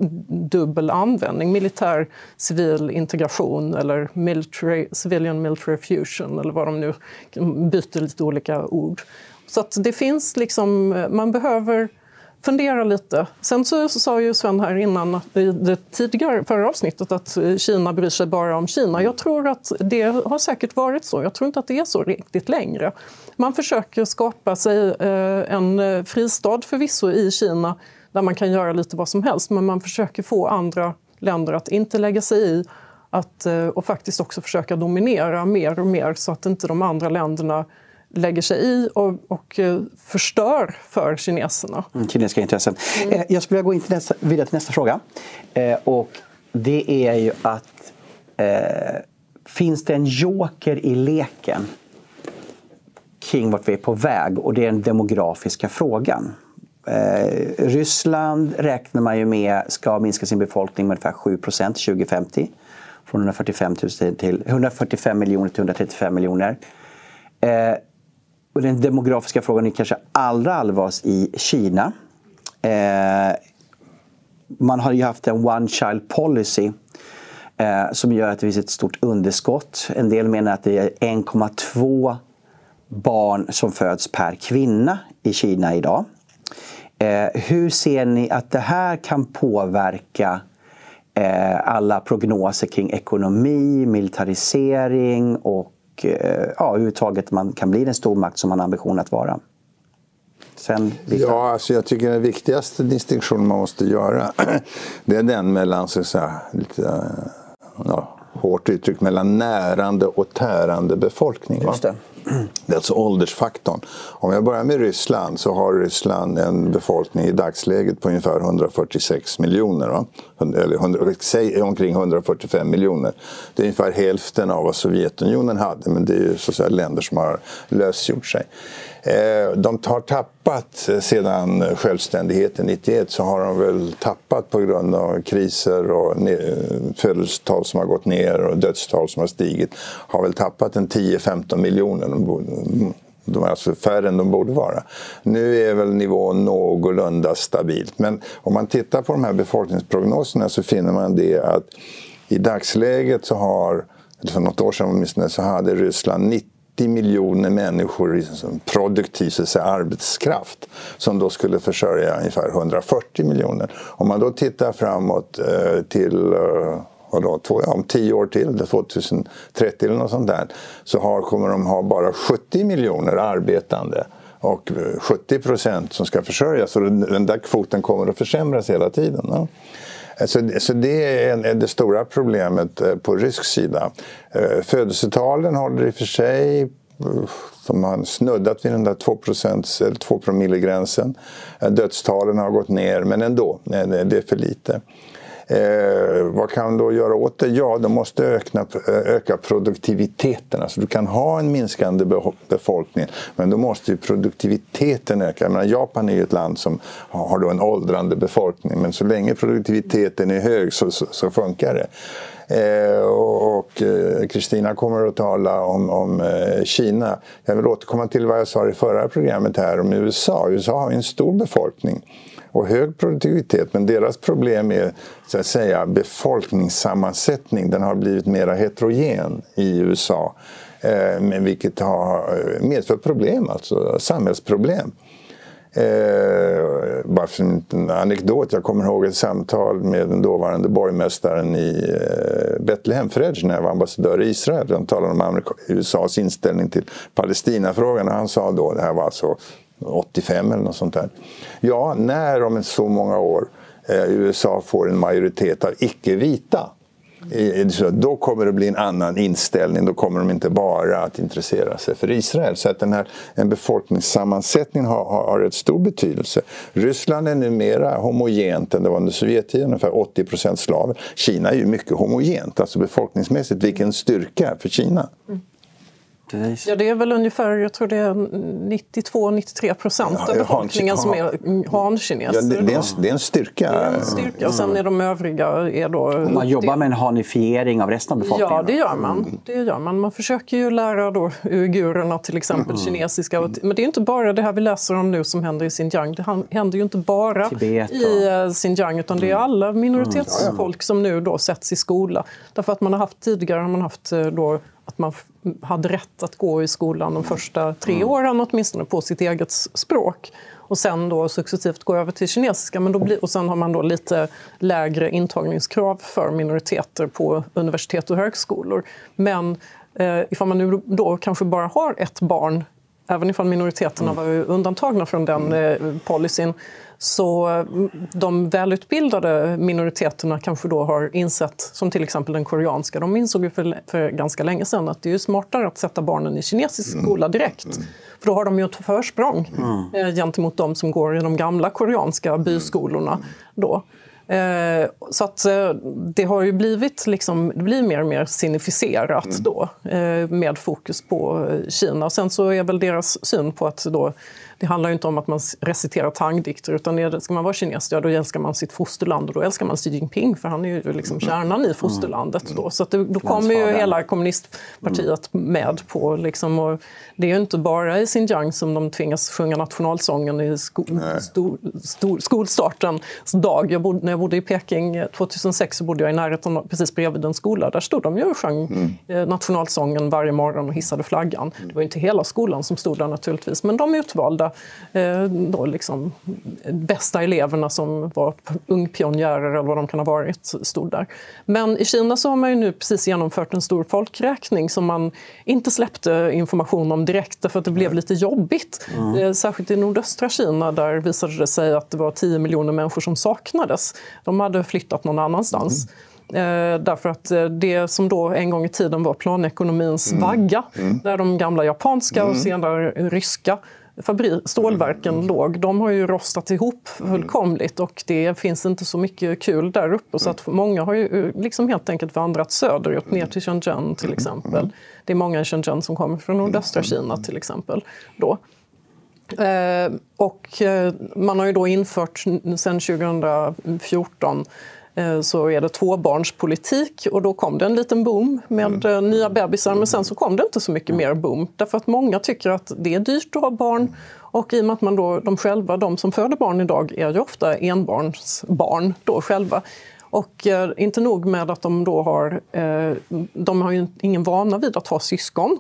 [SPEAKER 3] dubbel användning, militär civil integration eller military, civilian military fusion eller vad de nu byter lite olika ord. Så att det finns liksom, man behöver fundera lite. Sen så, sa ju Sven här innan i det tidigare förra avsnittet att Kina bryr sig bara om Kina. Jag tror att det har säkert varit så. Jag tror inte att det är så riktigt längre. Man försöker skapa sig eh, en eh, fristad förvisso i Kina där man kan göra lite vad som helst men man försöker få andra länder att inte lägga sig i att, eh, och faktiskt också försöka dominera mer och mer så att inte de andra länderna lägger sig i och, och eh, förstör för kineserna.
[SPEAKER 1] Mm, kinesiska intressen. Mm. Eh, jag skulle vilja gå in till nästa, vidare till nästa fråga. Eh, och det är ju att eh, finns det en joker i leken kring vart vi är på väg? Och det är den demografiska frågan. Eh, Ryssland räknar man ju med ska minska sin befolkning med ungefär 7 procent 2050. Från 145, 000 till, 145 miljoner till 135 miljoner. Eh, och den demografiska frågan är kanske allra allvarligast i Kina. Eh, man har ju haft en one child policy eh, som gör att det finns ett stort underskott. En del menar att det är 1,2 barn som föds per kvinna i Kina idag. Eh, hur ser ni att det här kan påverka eh, alla prognoser kring ekonomi, militarisering och eh, ja, överhuvudtaget man kan bli den stormakt som man har ambition att vara?
[SPEAKER 2] Sen, ja, alltså jag tycker den viktigaste distinktionen man måste göra det är den mellan så att säga, lite ja, hårt uttryckt mellan närande och tärande befolkning. Just det. Det är alltså åldersfaktorn. Om jag börjar med Ryssland så har Ryssland en befolkning i dagsläget på ungefär 146 miljoner. Va? Eller 100, säg omkring 145 miljoner. Det är ungefär hälften av vad Sovjetunionen hade men det är ju så att säga länder som har lösgjort sig. Eh, de har tappat eh, sedan självständigheten 91 så har de väl tappat på grund av kriser och födelsetal som har gått ner och dödstal som har stigit. Har väl tappat en 10-15 miljoner. De är alltså färre än de borde vara. Nu är väl nivån någorlunda stabilt. Men om man tittar på de här befolkningsprognoserna så finner man det att i dagsläget så har, eller för något år sedan åtminstone, så hade Ryssland 90 miljoner människor som produktiv så säga, arbetskraft som då skulle försörja ungefär 140 miljoner. Om man då tittar framåt eh, till eh, vadå, två, ja, om tio år till, 2030 eller något sånt där, så har, kommer de ha bara 70 miljoner arbetande och eh, 70 procent som ska försörjas. Så den där kvoten kommer att försämras hela tiden. Ja. Så, så det är det stora problemet eh, på rysk sida. Eh, födelsetalen håller i och för sig De har snuddat vid den där 2, eller 2 promillegränsen. Eh, dödstalen har gått ner, men ändå, det är för lite. Eh, vad kan man då göra åt det? Ja, de måste öka, eh, öka produktiviteten. Alltså du kan ha en minskande befolkning, men då måste ju produktiviteten öka. Jag menar, Japan är ju ett land som har då en åldrande befolkning, men så länge produktiviteten är hög så, så, så funkar det. Eh, och eh, Kristina kommer att tala om, om eh, Kina. Jag vill återkomma till vad jag sa i förra programmet här om USA. USA har en stor befolkning och hög produktivitet. Men deras problem är så att säga, befolkningssammansättning. Den har blivit mer heterogen i USA. Eh, vilket har eh, medfört problem, alltså samhällsproblem. Eh, bara för en anekdot, jag kommer ihåg ett samtal med den dåvarande borgmästaren i eh, Betlehem, Fredge, när jag var ambassadör i Israel. De talade om Amerika, USAs inställning till Palestinafrågan och han sa då, det här var alltså 85 eller något sånt där. Ja, när om så många år eh, USA får en majoritet av icke-vita då kommer det bli en annan inställning. Då kommer de inte bara att intressera sig för Israel. Så att den här, en befolkningssammansättning har, har, har rätt stor betydelse. Ryssland är numera homogent än det var under Sovjettiden, ungefär 80 procent slaver. Kina är ju mycket homogent, alltså befolkningsmässigt. Vilken styrka för Kina! Mm.
[SPEAKER 3] Precis. Ja, det är väl ungefär jag tror det är 92-93 procent ja, av befolkningen som är hankineser. Ja,
[SPEAKER 2] det, det, är en, det är en styrka.
[SPEAKER 3] Det är en styrka. Och sen är de övriga... Är då
[SPEAKER 1] man jobbar med en hanifiering av resten av befolkningen?
[SPEAKER 3] Ja, det gör man. Det gör man. man försöker ju lära då uigurerna till exempel mm. kinesiska. Men det är inte bara det här vi läser om nu som händer i Xinjiang. Det händer ju inte bara Tibet, i eh, Xinjiang utan det är mm. alla minoritetsfolk som nu då sätts i skola. Därför att man har haft tidigare har man haft eh, då att man hade rätt att gå i skolan de första tre mm. åren åtminstone på sitt eget språk och sen då successivt gå över till kinesiska. Men då blir, och sen har man då lite lägre intagningskrav för minoriteter på universitet och högskolor. Men eh, ifall man nu då kanske bara har ett barn även ifall minoriteterna mm. var undantagna från den mm. eh, policyn så mm, de välutbildade minoriteterna kanske då har insett, som till exempel den koreanska, de insåg ju för, för ganska länge sedan att det är smartare att sätta barnen i kinesisk skola direkt. Mm. För då har de ju ett försprång mm. eh, gentemot de som går i de gamla koreanska byskolorna. Då. Eh, så att eh, det har ju blivit liksom, det blir mer och mer significerat mm. då eh, med fokus på Kina. Sen så är väl deras syn på att då det handlar inte om att man reciterar tangdikter utan ska man vara kines, ja, då älskar man sitt fosterland och då älskar man Xi Jinping för han är ju liksom mm. kärnan i fosterlandet. Då. Så det, då kommer ju hela kommunistpartiet med på. Liksom, det är ju inte bara i Xinjiang som de tvingas sjunga nationalsången i sko, sto, sto, skolstartens dag. Jag bodde, när jag jag bodde i Peking 2006 så bodde jag i närheten, precis bredvid en skola. Där stod de ju och sjöng mm. nationalsången varje morgon och hissade flaggan. Det var inte hela skolan som stod där naturligtvis, men de utvalda då liksom, bästa eleverna som var ungpionjärer eller vad de kan ha varit stod där. Men i Kina så har man ju nu precis genomfört en stor folkräkning som man inte släppte information om direkt därför att det blev lite jobbigt. Mm. Särskilt i nordöstra Kina där visade det sig att det var 10 miljoner människor som saknades. De hade flyttat någon annanstans. Mm. Eh, därför att eh, det som då en gång i tiden var planekonomins mm. vagga, mm. där de gamla japanska och mm. senare ryska stålverken mm. låg, de har ju rostat ihop fullkomligt och det finns inte så mycket kul där uppe. Så att många har ju eh, liksom helt enkelt vandrat söderut, ner till Shenzhen till exempel. Det är många i Shenzhen som kommer från nordöstra Kina till exempel. Då. Eh, och eh, man har ju då infört sedan 2014 eh, så är det tvåbarnspolitik och då kom det en liten boom med mm. nya bebisar men sen så kom det inte så mycket mer boom därför att många tycker att det är dyrt att ha barn och i och med att man då, de själva, de som föder barn idag är ju ofta enbarnsbarn då själva. Och eh, inte nog med att de då har, eh, de har ingen vana vid att ha syskon.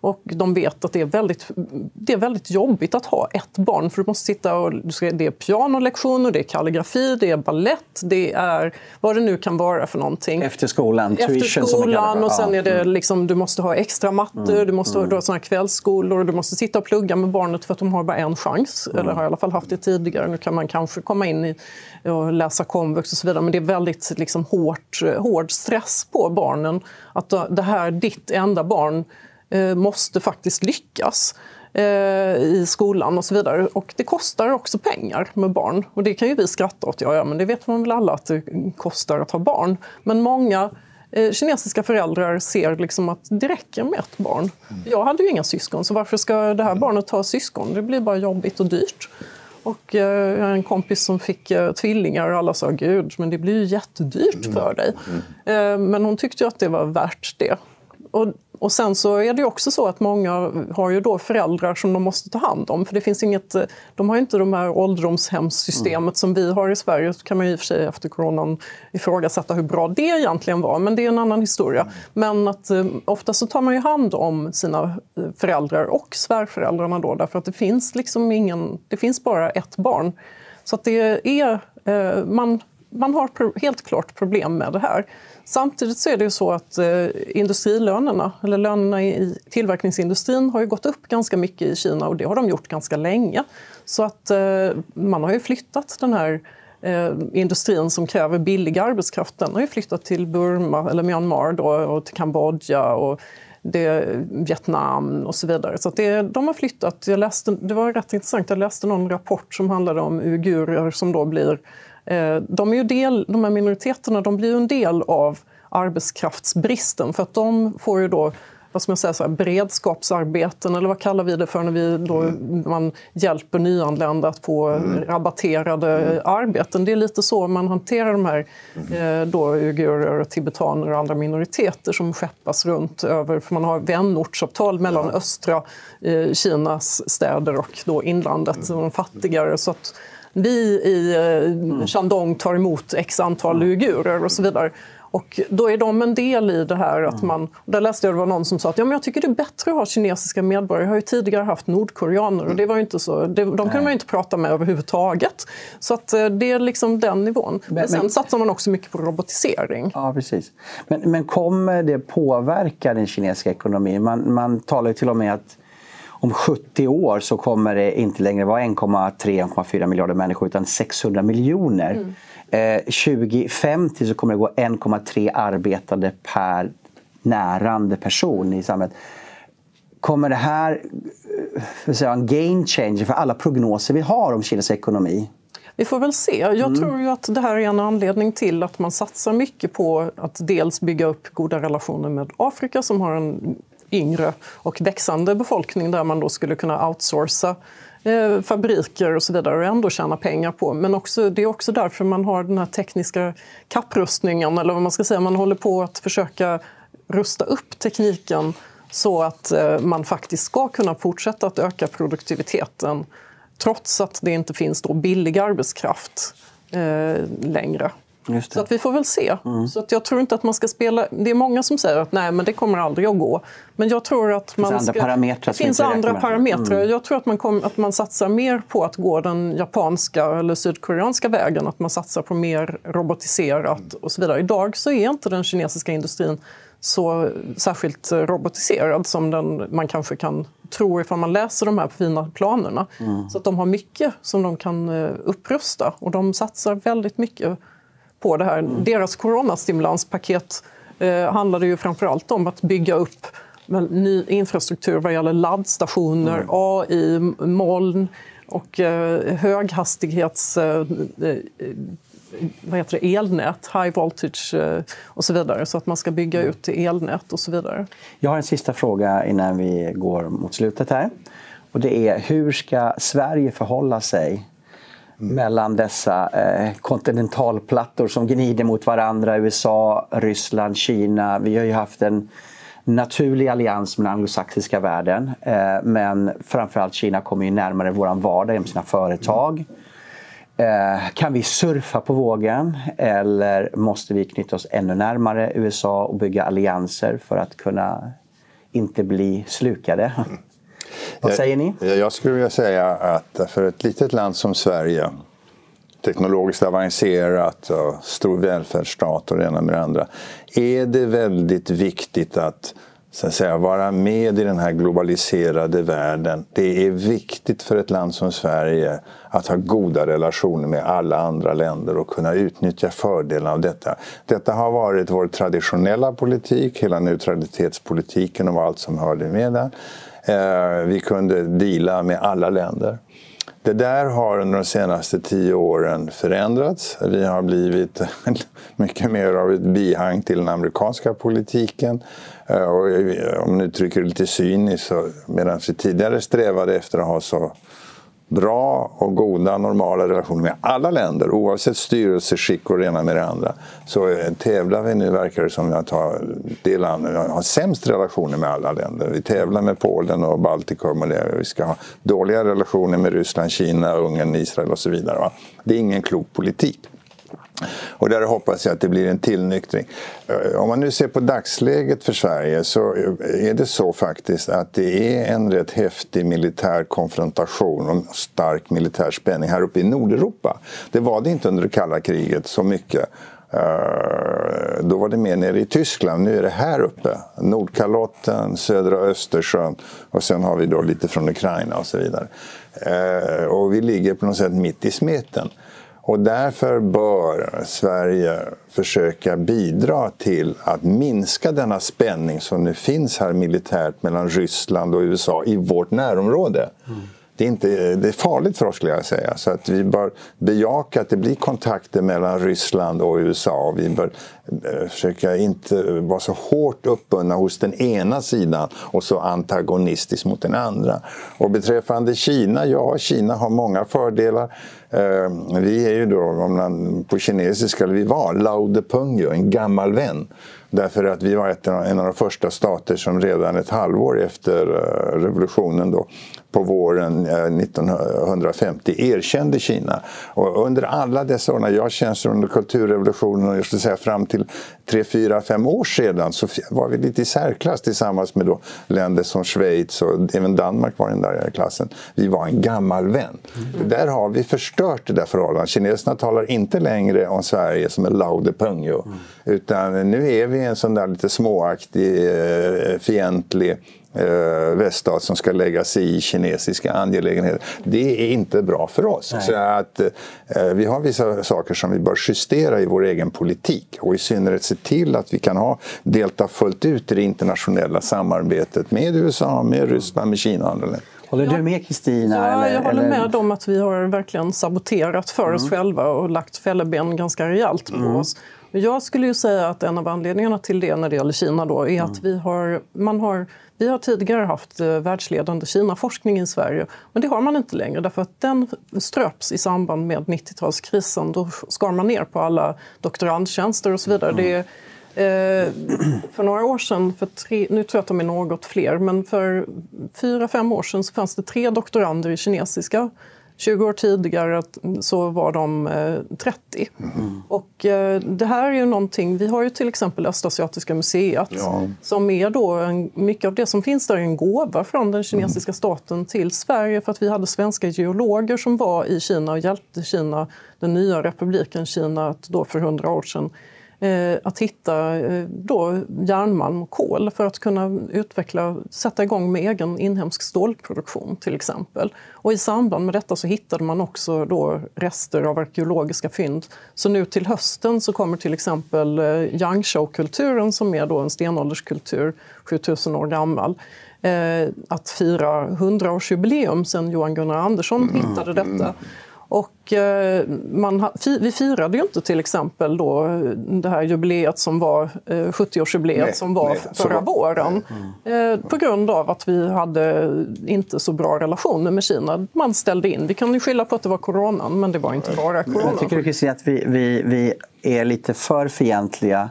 [SPEAKER 3] Och de vet att det är, väldigt, det är väldigt jobbigt att ha ett barn för du måste sitta och det är pianolektioner, det är kalligrafi, det är ballett, det är vad det nu kan vara för någonting.
[SPEAKER 1] Efter skolan,
[SPEAKER 3] Efter skolan och sen är det mm. liksom, du måste ha extra mattor, mm. du måste mm. ha såna kvällsskolor, du måste sitta och plugga med barnet för att de har bara en chans. Mm. Eller har i alla fall haft det tidigare. Nu kan man kanske komma in i och läsa komvux och så vidare men det är väldigt liksom, hårt, hård stress på barnen. Att det här, ditt enda barn Eh, måste faktiskt lyckas eh, i skolan och så vidare. Och det kostar också pengar med barn. Och det kan ju vi skratta åt, ja, ja men det vet man väl alla att det kostar att ha barn. Men många eh, kinesiska föräldrar ser liksom att det räcker med ett barn. Jag hade ju inga syskon, så varför ska det här barnet ha syskon? Det blir bara jobbigt och dyrt. Och jag har en kompis som fick tvillingar och alla sa gud, men det blir ju jättedyrt för dig. Men hon tyckte att det var värt det. Och och sen så är det också så att många har ju då föräldrar som de måste ta hand om. För det finns inget, de har ju inte de här ålderdomshemssystemet mm. som vi har i Sverige. Så kan man i och för sig efter coronan ifrågasätta hur bra det egentligen var, men det är en annan historia. Mm. Men att eh, ofta så tar man ju hand om sina eh, föräldrar och svärföräldrarna då därför att det finns liksom ingen, det finns bara ett barn. Så att det är, eh, man, man har helt klart problem med det här. Samtidigt så är det ju så att eh, industrilönerna, eller lönerna i tillverkningsindustrin har ju gått upp ganska mycket i Kina och det har de gjort ganska länge. Så att eh, man har ju flyttat den här eh, industrin som kräver billig arbetskraft, den har ju flyttat till Burma eller Myanmar då, och till Kambodja och det, Vietnam och så vidare. Så det, de har flyttat. Jag läste, det var rätt intressant, jag läste någon rapport som handlade om uigurer som då blir Eh, de, är ju del, de här minoriteterna de blir ju en del av arbetskraftsbristen för att de får ju då vad ska man säga, så här, beredskapsarbeten eller vad kallar vi det för när vi då, mm. man hjälper nyanlända att få mm. rabatterade mm. arbeten. Det är lite så man hanterar de här mm. eh, då, uigurer, tibetaner och andra minoriteter som skeppas runt över, för man har vänortsavtal mellan ja. östra eh, Kinas städer och då inlandet, mm. de fattigare. Så att, vi i eh, Shandong tar emot x antal uigurer och så vidare. Och då är de en del i det här att man... Där läste jag det var någon som sa att ja, men jag tycker det är bättre att ha kinesiska medborgare. Jag har ju tidigare haft nordkoreaner och det var inte så, det, de kunde man ju inte prata med överhuvudtaget. Så att eh, det är liksom den nivån. Men, men sen men, satsar man också mycket på robotisering.
[SPEAKER 1] Ja, precis. Men, men kommer det påverka den kinesiska ekonomin? Man, man talar ju till och med att om 70 år så kommer det inte längre vara 1,3-1,4 miljarder människor utan 600 miljoner. Mm. Eh, 2050 så kommer det gå 1,3 arbetande per närande person i samhället. Kommer det här eh, säga, en game changer för alla prognoser vi har om Kinas ekonomi?
[SPEAKER 3] Vi får väl se. Jag mm. tror ju att det här är en anledning till att man satsar mycket på att dels bygga upp goda relationer med Afrika som har en yngre och växande befolkning där man då skulle kunna outsourca eh, fabriker och så vidare och ändå tjäna pengar på. Men också, det är också därför man har den här tekniska kapprustningen, eller vad man ska säga, man håller på att försöka rusta upp tekniken så att eh, man faktiskt ska kunna fortsätta att öka produktiviteten trots att det inte finns då billig arbetskraft eh, längre. Så att vi får väl se. Mm. Så att jag tror inte att man ska spela... Det är många som säger att nej, men det kommer aldrig att gå. Men jag tror att
[SPEAKER 1] man
[SPEAKER 3] det finns
[SPEAKER 1] ska... andra parametrar.
[SPEAKER 3] Det finns andra parametrar. Mm. Jag tror att man, kom, att man satsar mer på att gå den japanska eller sydkoreanska vägen. Att man satsar på mer robotiserat och så vidare. Idag så är inte den kinesiska industrin så särskilt robotiserad som den, man kanske kan tro ifall man läser de här fina planerna. Mm. Så att de har mycket som de kan eh, upprusta och de satsar väldigt mycket på det här. Mm. Deras coronastimulanspaket eh, handlade ju framförallt om att bygga upp ny infrastruktur vad gäller laddstationer, mm. AI, moln och eh, höghastighets... Eh, eh, vad heter det, elnät, high voltage eh, och så vidare. Så att man ska bygga mm. ut elnät och så vidare.
[SPEAKER 1] Jag har en sista fråga innan vi går mot slutet här. Och det är hur ska Sverige förhålla sig Mm. mellan dessa eh, kontinentalplattor som gnider mot varandra. USA, Ryssland, Kina. Vi har ju haft en naturlig allians med den anglosaxiska världen. Eh, men framförallt Kina kommer ju närmare vår vardag genom sina företag. Eh, kan vi surfa på vågen eller måste vi knyta oss ännu närmare USA och bygga allianser för att kunna inte bli slukade? Mm. Vad säger ni?
[SPEAKER 2] Jag skulle vilja säga att för ett litet land som Sverige teknologiskt avancerat och stor välfärdsstat och det ena med det andra. Är det väldigt viktigt att, så att säga, vara med i den här globaliserade världen. Det är viktigt för ett land som Sverige att ha goda relationer med alla andra länder och kunna utnyttja fördelarna av detta. Detta har varit vår traditionella politik, hela neutralitetspolitiken och allt som hörde med den. Eh, vi kunde dela med alla länder. Det där har under de senaste tio åren förändrats. Vi har blivit mycket mer av ett bihang till den amerikanska politiken. Eh, och eh, om man uttrycker det lite cyniskt, medan vi tidigare strävade efter att ha så bra och goda normala relationer med alla länder oavsett styrelseskick och det ena med det andra. Så tävlar vi nu, verkar det som, att ha, det landet har sämst relationer med alla länder. Vi tävlar med Polen och Baltikum och det. Vi ska ha dåliga relationer med Ryssland, Kina, Ungern, Israel och så vidare. Va? Det är ingen klok politik. Och där hoppas jag att det blir en tillnyktring. Eh, om man nu ser på dagsläget för Sverige så eh, är det så faktiskt att det är en rätt häftig militär konfrontation och stark militär spänning här uppe i Nordeuropa. Det var det inte under det kalla kriget så mycket. Eh, då var det mer nere i Tyskland, nu är det här uppe. Nordkalotten, södra Östersjön och sen har vi då lite från Ukraina och så vidare. Och vi ligger på något sätt mitt i smeten. Och därför bör Sverige försöka bidra till att minska denna spänning som nu finns här militärt mellan Ryssland och USA i vårt närområde. Mm det är, inte, det är farligt för oss skulle jag säga. Så att vi bör bejaka att det blir kontakter mellan Ryssland och USA. Vi bör eh, försöka inte vara så hårt uppbundna hos den ena sidan och så antagonistiskt mot den andra. Och beträffande Kina, ja Kina har många fördelar. Eh, vi är ju då, om man på kinesiska, vi var Lao de Pengyo, en gammal vän. Därför att vi var en av de första stater som redan ett halvår efter eh, revolutionen då, på våren 1950 eh, erkände Kina. Och under alla dessa år, när jag tjänstgjorde under kulturrevolutionen och jag skulle säga fram till tre, fyra, fem år sedan så var vi lite i särklass tillsammans med då länder som Schweiz och även Danmark var den där klassen. Vi var en gammal vän. Mm. Där har vi förstört det där förhållandet. Kineserna talar inte längre om Sverige som en laude pungyo. Mm. Utan nu är vi en sån där lite småaktig, eh, fientlig eh, väststat som ska lägga sig i kinesiska angelägenheter. Det är inte bra för oss. Så att, eh, vi har vissa saker som vi bör justera i vår egen politik och i synnerhet se till att vi kan ha, delta fullt ut i det internationella samarbetet med USA, med Ryssland, med Kina och andra länder.
[SPEAKER 1] Håller du med Kristina?
[SPEAKER 3] Ja, jag håller med om att vi har verkligen saboterat för oss mm. själva och lagt fälleben ganska rejält på mm. oss. Jag skulle ju säga att en av anledningarna till det när det gäller Kina då är att mm. vi har, man har vi har tidigare haft eh, världsledande Kina-forskning i Sverige men det har man inte längre därför att den ströps i samband med 90-talskrisen. Då skar man ner på alla doktorandtjänster och så vidare. Det är, eh, för några år sedan, för tre, nu tror jag att de är något fler, men för fyra, fem år sedan så fanns det tre doktorander i kinesiska 20 år tidigare så var de 30. Mm. Och det här är ju någonting, vi har ju till exempel Östasiatiska museet ja. som är då en, mycket av det som finns där är en gåva från den kinesiska staten till Sverige för att vi hade svenska geologer som var i Kina och hjälpte Kina, den nya republiken Kina, att då för hundra år sedan Eh, att hitta eh, då järnmalm och kol för att kunna utveckla, sätta igång med egen inhemsk stålproduktion till exempel. Och i samband med detta så hittade man också då rester av arkeologiska fynd. Så nu till hösten så kommer till exempel eh, Yangzhou-kulturen som är då en stenålderskultur, 7000 år gammal att fira 100-årsjubileum sedan Johan Gunnar Andersson hittade detta. Och eh, man, vi firade ju inte till exempel då det här jubileet som var 70-årsjubileet eh, som var nej, förra våren. Mm. På grund av att vi hade inte så bra relationer med Kina. Man ställde in. Vi kan ju skylla på att det var coronan, men det var inte bara corona.
[SPEAKER 1] Jag tycker Kristina att vi, vi, vi är lite för fientliga.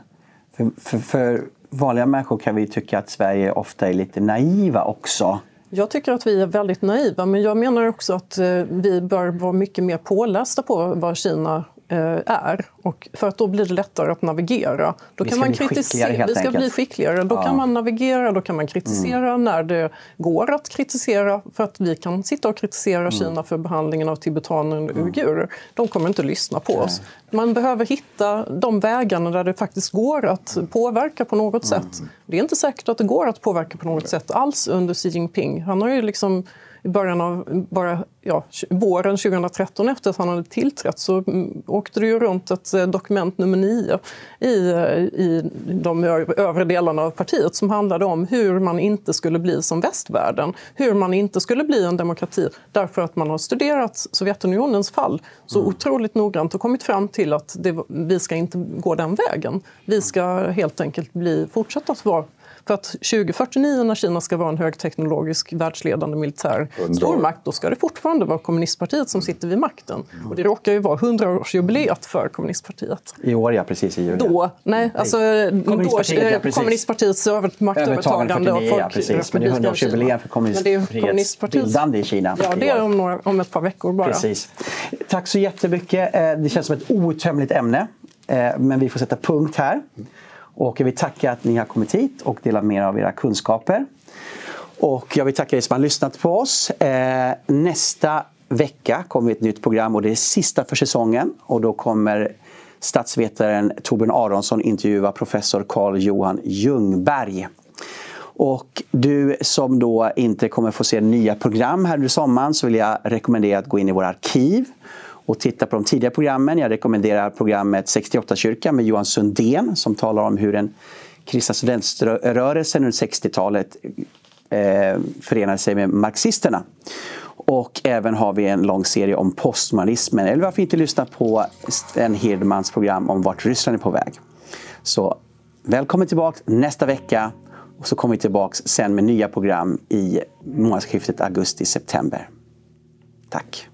[SPEAKER 1] För, för, för vanliga människor kan vi tycka att Sverige ofta är lite naiva också.
[SPEAKER 3] Jag tycker att vi är väldigt naiva, men jag menar också att eh, vi bör vara mycket mer pålästa på vad Kina är. Och för att då blir det lättare att navigera. Då vi kan man kritisera, vi ska enkelt. bli skickligare. Då ja. kan man navigera, då kan man kritisera mm. när det går att kritisera. För att vi kan sitta och kritisera mm. Kina för behandlingen av tibetaner och mm. uigurer. De kommer inte att lyssna på Nej. oss. Man behöver hitta de vägarna där det faktiskt går att påverka på något mm. sätt. Det är inte säkert att det går att påverka på något sätt alls under Xi Jinping. Han har ju liksom i början av bara, ja, våren 2013 efter att han hade tillträtt så mm, åkte det ju runt ett eh, dokument nummer nio i, eh, i de övre delarna av partiet som handlade om hur man inte skulle bli som västvärlden. Hur man inte skulle bli en demokrati därför att man har studerat Sovjetunionens fall så mm. otroligt noggrant och kommit fram till att det, vi ska inte gå den vägen. Vi ska helt enkelt bli, fortsätta att vara för att 2049 när Kina ska vara en högteknologisk världsledande militär stormakt, då ska det fortfarande vara kommunistpartiet som sitter vid makten. Och det råkar ju vara 100-årsjubileet för kommunistpartiet.
[SPEAKER 1] I år ja, precis. I juli.
[SPEAKER 3] Då, nej, alltså kommunistpartiet, då, ja, precis. kommunistpartiets maktövertagande
[SPEAKER 1] och folk, ja, precis. Men det är 100-årsjubileum för kommunistpartiets bildande i Kina.
[SPEAKER 3] Ja, det är om, några, om ett par veckor bara.
[SPEAKER 1] Precis. Tack så jättemycket. Eh, det känns som ett outtömligt ämne. Eh, men vi får sätta punkt här. Och jag vill tacka att ni har kommit hit och delat med er av era kunskaper. Och jag vill tacka er som har lyssnat på oss. Eh, nästa vecka kommer ett nytt program och det är sista för säsongen. Och då kommer statsvetaren Torbjörn Aronsson intervjua professor Carl Johan Ljungberg. Och du som då inte kommer få se nya program här under sommaren så vill jag rekommendera att gå in i våra arkiv och titta på de tidigare programmen. Jag rekommenderar programmet 68-kyrkan med Johan Sundén som talar om hur den kristna studentrörelsen under 60-talet eh, förenade sig med marxisterna. Och även har vi en lång serie om postmodernismen. Eller varför inte lyssna på Sten Hirdmans program om vart Ryssland är på väg. Så välkommen tillbaka nästa vecka. Och så kommer vi tillbaka sen med nya program i månadsskiftet augusti-september. Tack!